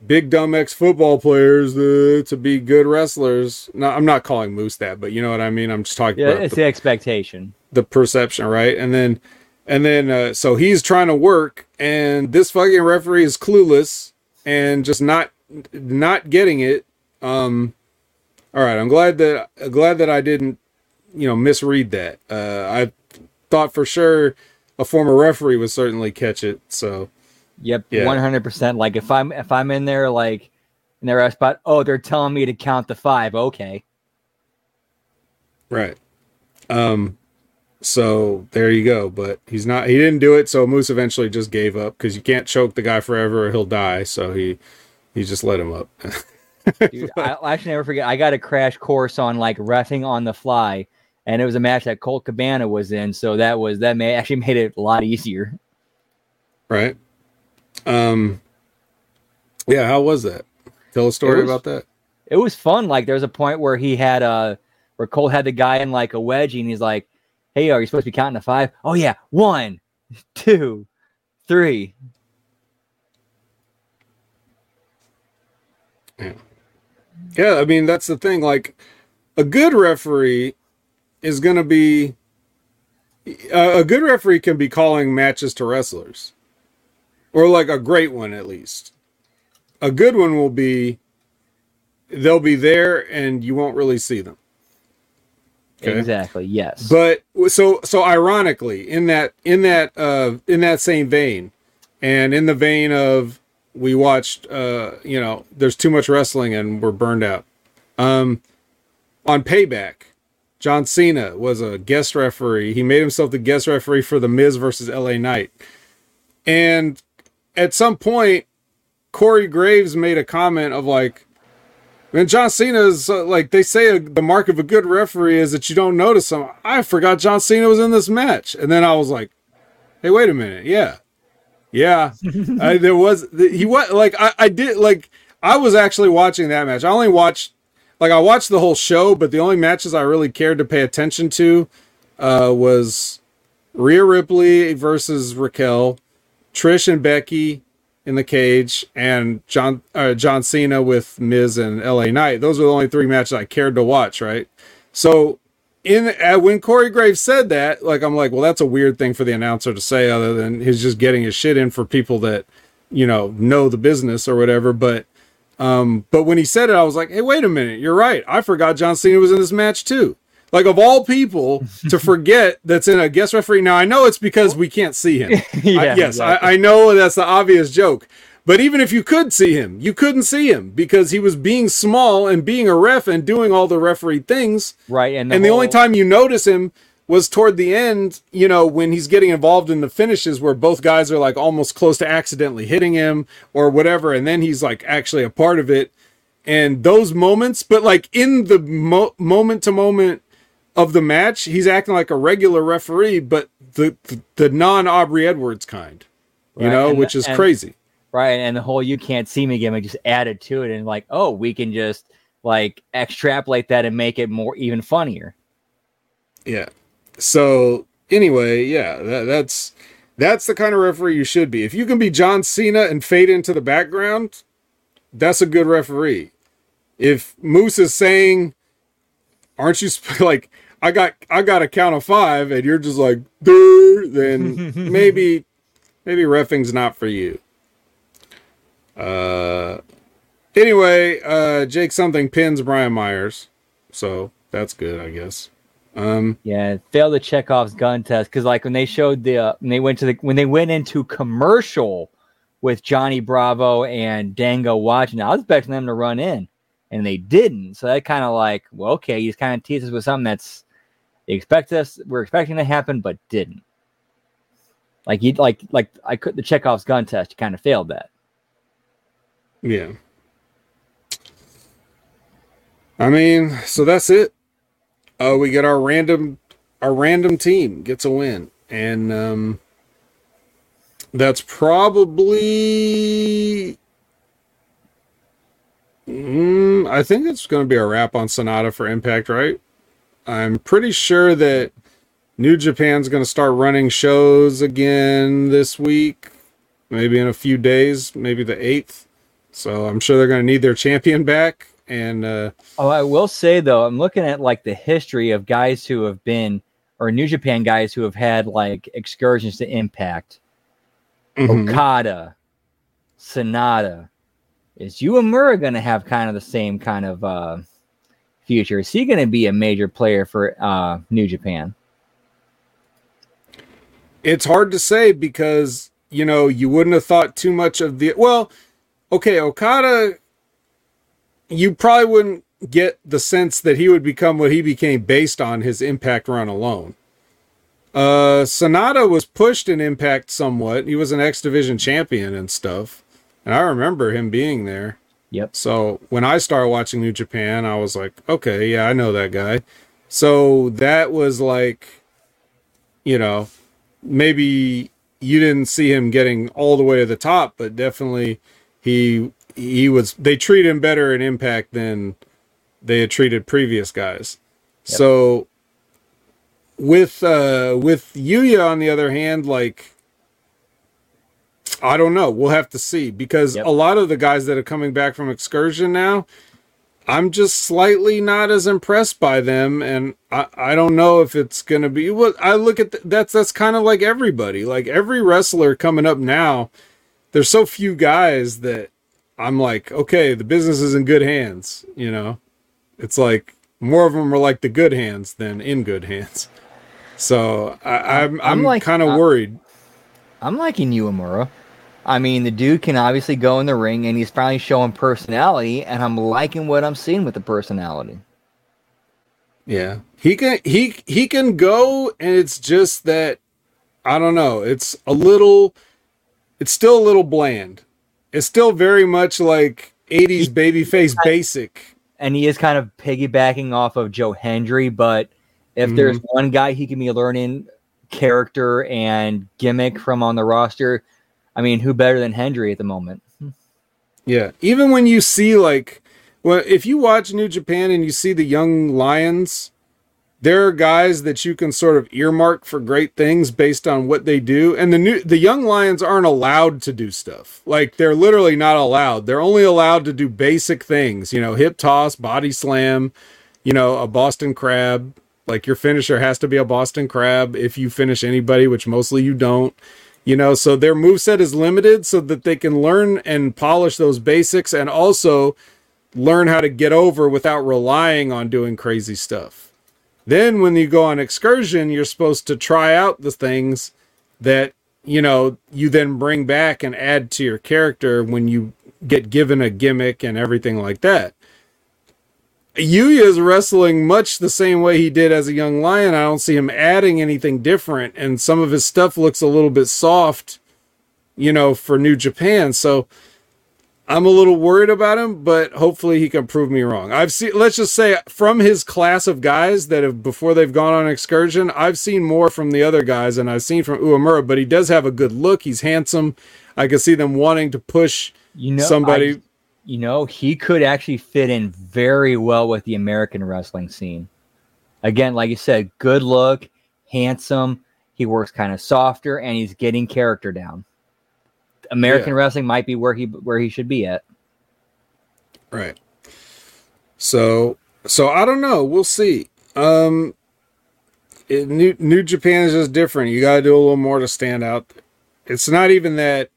big dumb ex football players uh, to be good wrestlers. No, I'm not calling Moose that, but you know what I mean. I'm just talking Yeah, about it's the, the expectation. the perception, right? And then and then uh, so he's trying to work, and this fucking referee is clueless and just not not getting it. Um, all right, I'm glad that glad that I didn't you know misread that. Uh, I thought for sure a former referee would certainly catch it. So Yep, one hundred percent. Like if I'm if I'm in there like in their spot, oh, they're telling me to count the five. Okay, right. Um, so there you go. But he's not. He didn't do it. So Moose eventually just gave up because you can't choke the guy forever or he'll die. So he he just let him up. [LAUGHS] Dude, I, I actually never forget. I got a crash course on like refing on the fly, and it was a match that Colt Cabana was in. So that was that may actually made it a lot easier. right. Um. Yeah. How was that? Tell a story was- about that. It was fun. Like there was a point where he had uh where Cole had the guy in like a wedgie, and he's like, "Hey, are you supposed to be counting to five? Oh yeah, one, [LAUGHS] two, three. Yeah, yeah, I mean that's the thing. Like a good referee is going to be a a good referee can be calling matches to wrestlers, or like a great one at least. A good one will be they'll be there and you won't really see them. Okay. Exactly. Yes. But so so ironically, in that in that uh in that same vein, and in the vein of we watched uh you know there's too much wrestling and we're burned out. Um, on Payback, John Cena was a guest referee. He made himself the guest referee for the Miz versus LA Knight. And at some point, Corey Graves made a comment of like, Man, John Cena is uh, like they say a, the mark of a good referee is that you don't notice him. I forgot John Cena was in this match, and then I was like, "Hey, wait a minute, yeah, yeah." [LAUGHS] I, there was he was like I, I did like I was actually watching that match. I only watched like I watched the whole show, but the only matches I really cared to pay attention to uh, was Rhea Ripley versus Raquel, Trish and Becky, in the cage and John uh, John Cena with Miz and LA Knight. Those were the only three matches I cared to watch, right? So in uh, when Corey Graves said that, like I'm like, well, that's a weird thing for the announcer to say, other than he's just getting his shit in for people that you know know the business or whatever. But um, but when he said it, I was like, hey, wait a minute, you're right. I forgot John Cena was in this match too. Like of all people to [LAUGHS] forget that's in a guest referee. Now I know it's because we can't see him. [LAUGHS] yeah, I, yes, exactly. I, I know that's the obvious joke. But even if you could see him, you couldn't see him because he was being small and being a ref and doing all the referee things. Right. And the, and the only time you notice him was toward the end, you know, when he's getting involved in the finishes where both guys are like almost close to accidentally hitting him or whatever. And then he's like actually a part of it. And those moments, but like in the moment to moment of the match, he's acting like a regular referee, but the the, the non Aubrey Edwards kind, you right. know, and, which is and, crazy. Right, and the whole "you can't see me" gimmick just added to it, and like, oh, we can just like extrapolate that and make it more even funnier. Yeah. So anyway, yeah, that, that's that's the kind of referee you should be. If you can be John Cena and fade into the background, that's a good referee. If Moose is saying, "Aren't you sp-? [LAUGHS] like?" I got I got a count of five, and you're just like, then [LAUGHS] maybe maybe refing's not for you. Uh, anyway, uh, Jake something pins Brian Myers, so that's good, I guess. Um, yeah, failed the Chekhov's gun test because like when they showed the uh, when they went to the when they went into commercial with Johnny Bravo and Dango watching, I was expecting them to run in, and they didn't. So that kind of like, well, okay, he's kind of teases with something that's they expect us, we're expecting to happen, but didn't. Like you, like like I could the Chekhov's gun test kind of failed that. Yeah. I mean, so that's it. Uh, we get our random our random team gets a win, and um, that's probably. Mm, I think it's to be a wrap on Sonata for Impact, right? I'm pretty sure that New Japan's going to start running shows again this week, maybe in a few days, maybe the 8th. So I'm sure they're going to need their champion back. And uh, oh, I will say though, I'm looking at like the history of guys who have been, or New Japan guys who have had like excursions to Impact. Mm-hmm. Okada, Sanada. Is Uemura going to have kind of the same kind of uh, future? Is he going to be a major player for uh, New Japan? It's hard to say because you know you wouldn't have thought too much of the well. Okay, Okada, you probably wouldn't get the sense that he would become what he became based on his Impact run alone. Uh, Sanada was pushed in Impact somewhat. He was an X Division champion and stuff, and I remember him being there. Yep. So when I started watching New Japan, I was like, okay, yeah, I know that guy. So that was like, you know, maybe you didn't see him getting all the way to the top, but definitely he he was they treat him better in Impact than they had treated previous guys. Yep. So with uh with Yuya on the other hand, like I don't know. We'll have to see because yep. a lot of the guys that are coming back from excursion now, I'm just slightly not as impressed by them, and I, I don't know if it's gonna be. Well, I look at the, that's that's kind of like everybody, like every wrestler coming up now. There's so few guys that I'm like, okay, the business is in good hands. You know, it's like more of them are like the good hands than in good hands. So I, am I'm, I'm, I'm like, kind of worried. I'm liking Uemura. I mean, the dude can obviously go in the ring, and he's finally showing personality, and I'm liking what I'm seeing with the personality. Yeah. He can he he can go and it's just that I don't know, it's a little it's still a little bland. It's still very much like 80s babyface basic. And he is kind of piggybacking off of Joe Hendry, but if there's mm-hmm. one guy he can be learning character and gimmick from on the roster, I mean, who better than Hendry at the moment? Yeah. Even when you see like well, if you watch New Japan and you see the young lions, there are guys that you can sort of earmark for great things based on what they do. And the new the young lions aren't allowed to do stuff. Like they're literally not allowed. They're only allowed to do basic things, you know, hip toss, body slam, you know, a Boston crab. Like your finisher has to be a Boston crab if you finish anybody, which mostly you don't. You know, so their moveset is limited so that they can learn and polish those basics and also learn how to get over without relying on doing crazy stuff. Then when you go on excursion, you're supposed to try out the things that, you know, you then bring back and add to your character when you get given a gimmick and everything like that. Yuya is wrestling much the same way he did as a young lion. I don't see him adding anything different, and some of his stuff looks a little bit soft, you know, for New Japan. So I'm a little worried about him, but hopefully he can prove me wrong. I've seen, let's just say, from his class of guys that have before they've gone on excursion, I've seen more from the other guys and I've seen from Uemura. But he does have a good look. He's handsome. I can see them wanting to push You know, somebody. I- you know, he could actually fit in very well with the American wrestling scene. Again, like you said, good look, handsome. He works kind of softer, and he's getting character down. American Yeah. wrestling might be where he where he should be at. Right. So so I don't know. We'll see. Um it, New New Japan is just different. You got to do a little more to stand out. It's not even that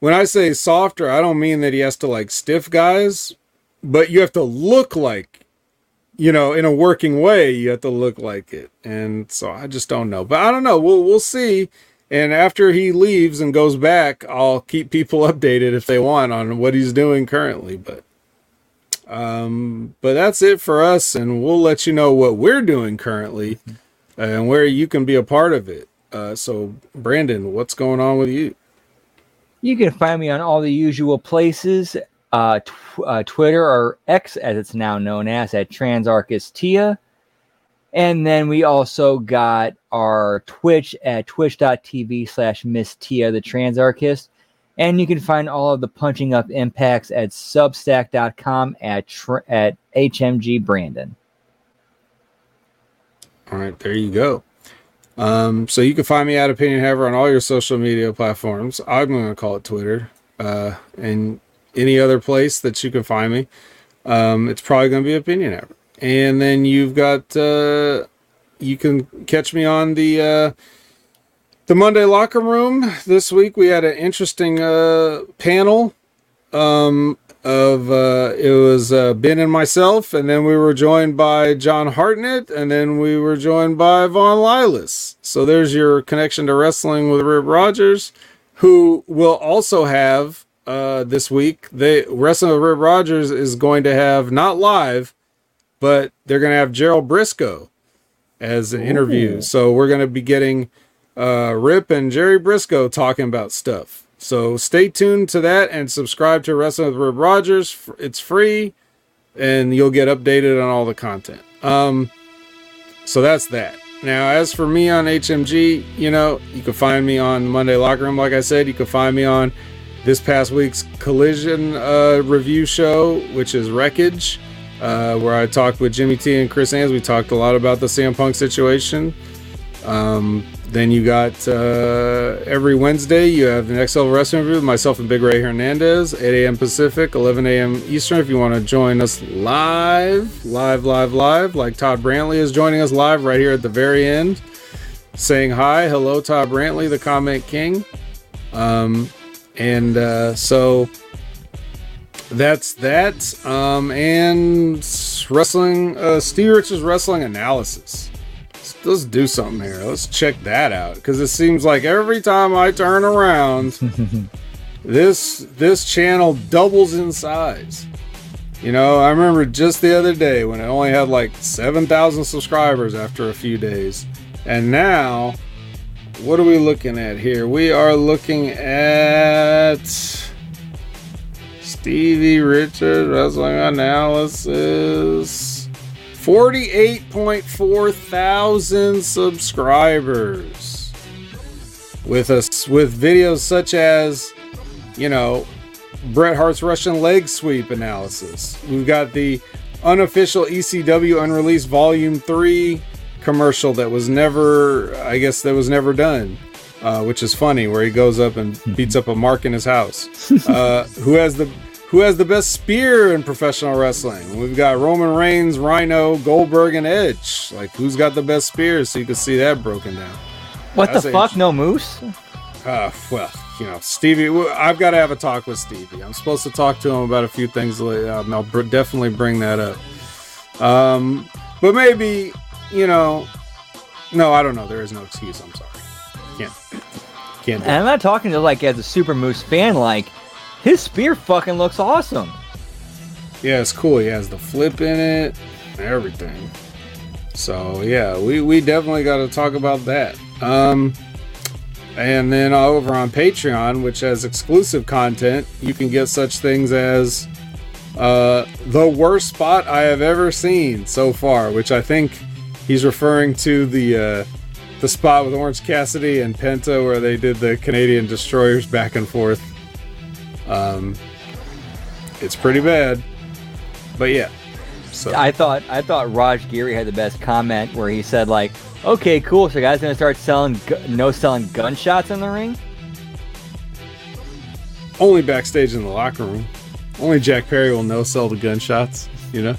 when I say softer, I don't mean that he has to like stiff guys, but you have to look like you know, in a working way, you have to look like it. And so I just don't know. But I don't know. We'll we'll see. And after he leaves and goes back, I'll keep people [LAUGHS] updated if they want on what he's doing currently. But um, but that's it for us, and we'll let you know what we're doing currently and where you can be a part of it. Uh, so Brandon, what's going on with you? You can find me on all the usual places, uh, tw- uh, Twitter or X as it's now known as at Transarchistia. And then we also got our Twitch at twitch.tv slash Miss Tia the Transarchist. And you can find all of the punching up impacts at substack.com at, at HMG Brandon. All right, there you go. Um, so you can find me at Opinion Haver on all your social media platforms. I'm going to call it Twitter, uh, and any other place that you can find me. Um, it's probably going to be Opinion Haver. And then you've got, uh, you can catch me on the, uh, the Monday locker room this week. We had an interesting, uh, panel, um, of uh it was uh Ben and myself and then we were joined by John Hartnett and then we were joined by Von Lilas. So there's your connection to wrestling with Rip Rogers who will also have uh this week they wrestling with Rip Rogers is going to have not live but they're going to have Gerald Briscoe as an interview. So we're going to be getting uh Rip and Jerry Briscoe talking about stuff. So stay tuned to that and subscribe to Wrestling with Rip Rogers. It's free and you'll get updated on all the content. Um, so that's that. Now, as for me on HMG, you know, you can find me on Monday Locker Room. Like I said, you can find me on this past week's Collision uh, review show, which is Wreckage, uh, where I talked with Jimmy T and Chris Ans. We talked a lot about the CM Punk situation. Um, then you got uh, every Wednesday, you have the Next Level Wrestling Review with myself and Big Ray Hernandez, 8 a.m. Pacific, 11 a.m. Eastern. If you want to join us live, live, live, live, like Todd Brantley is joining us live right here at the very end, saying hi. Hello, Todd Brantley, the Comment King. Um, and uh, so that's that. Um, and wrestling, uh, Steve Wrestling Analysis let's, let's do something here. Let's check that out because it seems like every time I turn around, [LAUGHS] this this channel doubles in size. You know, I remember just the other day when it only had like 7,000 subscribers after a few days. And now, what are we looking at here? We are looking at Stevie Richards Wrestling Analysis. 48.4 thousand subscribers. With us with videos such as, you know, Bret Hart's Russian leg sweep analysis. We've got the unofficial ECW unreleased volume 3 commercial that was never I guess that was never done. Uh, which is funny where he goes up and beats up a mark in his house. [LAUGHS] Uh, who has the who has the best spear in professional wrestling? We've got Roman Reigns, Rhino, Goldberg, and Edge. Like who's got the best spear? So you can see that broken down. What That's the fuck? No moose? Uh, well, you know, Stevie, I've got to have a talk with Stevie. I'm supposed to talk to him about a few things. later. Um, I'll br- definitely bring that up. Um, but maybe, you know, no, I don't know. There is no excuse. I'm sorry. Can't, can't And. I'm not talking to like as a Super Moose fan. Like his spear fucking looks awesome. Yeah, it's cool. He has the flip in it, everything. So yeah, we we definitely got to talk about that. Um, and then over on Patreon, which has exclusive content, you can get such things as uh, the worst spot I have ever seen so far, which I think he's referring to the uh, the spot with Orange Cassidy and Penta where they did the Canadian destroyers back and forth. Um, it's pretty bad, but yeah. So I thought I thought Raj Geary had the best comment where he said like, "Okay, cool. So guys gonna start selling gu- no selling gunshots in the ring." only backstage in the locker room. Only Jack Perry will know sell the gunshots, you know.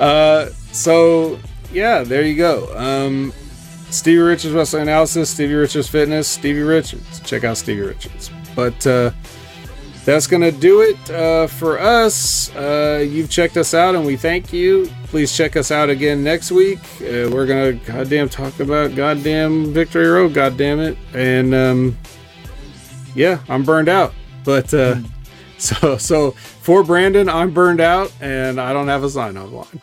Uh, so yeah, there you go. Um, Stevie Richards Wrestling Analysis, Stevie Richards Fitness, Stevie Richards. Check out Stevie Richards. But uh, that's gonna do it uh, for us. Uh, you've checked us out, and we thank you. Please check us out again next week. Uh, we're gonna goddamn talk about goddamn Victory Road, goddamn it, and um, yeah, I'm burned out. But uh, [LAUGHS] so so for Brandon, I'm burned out, and I don't have a sign off line.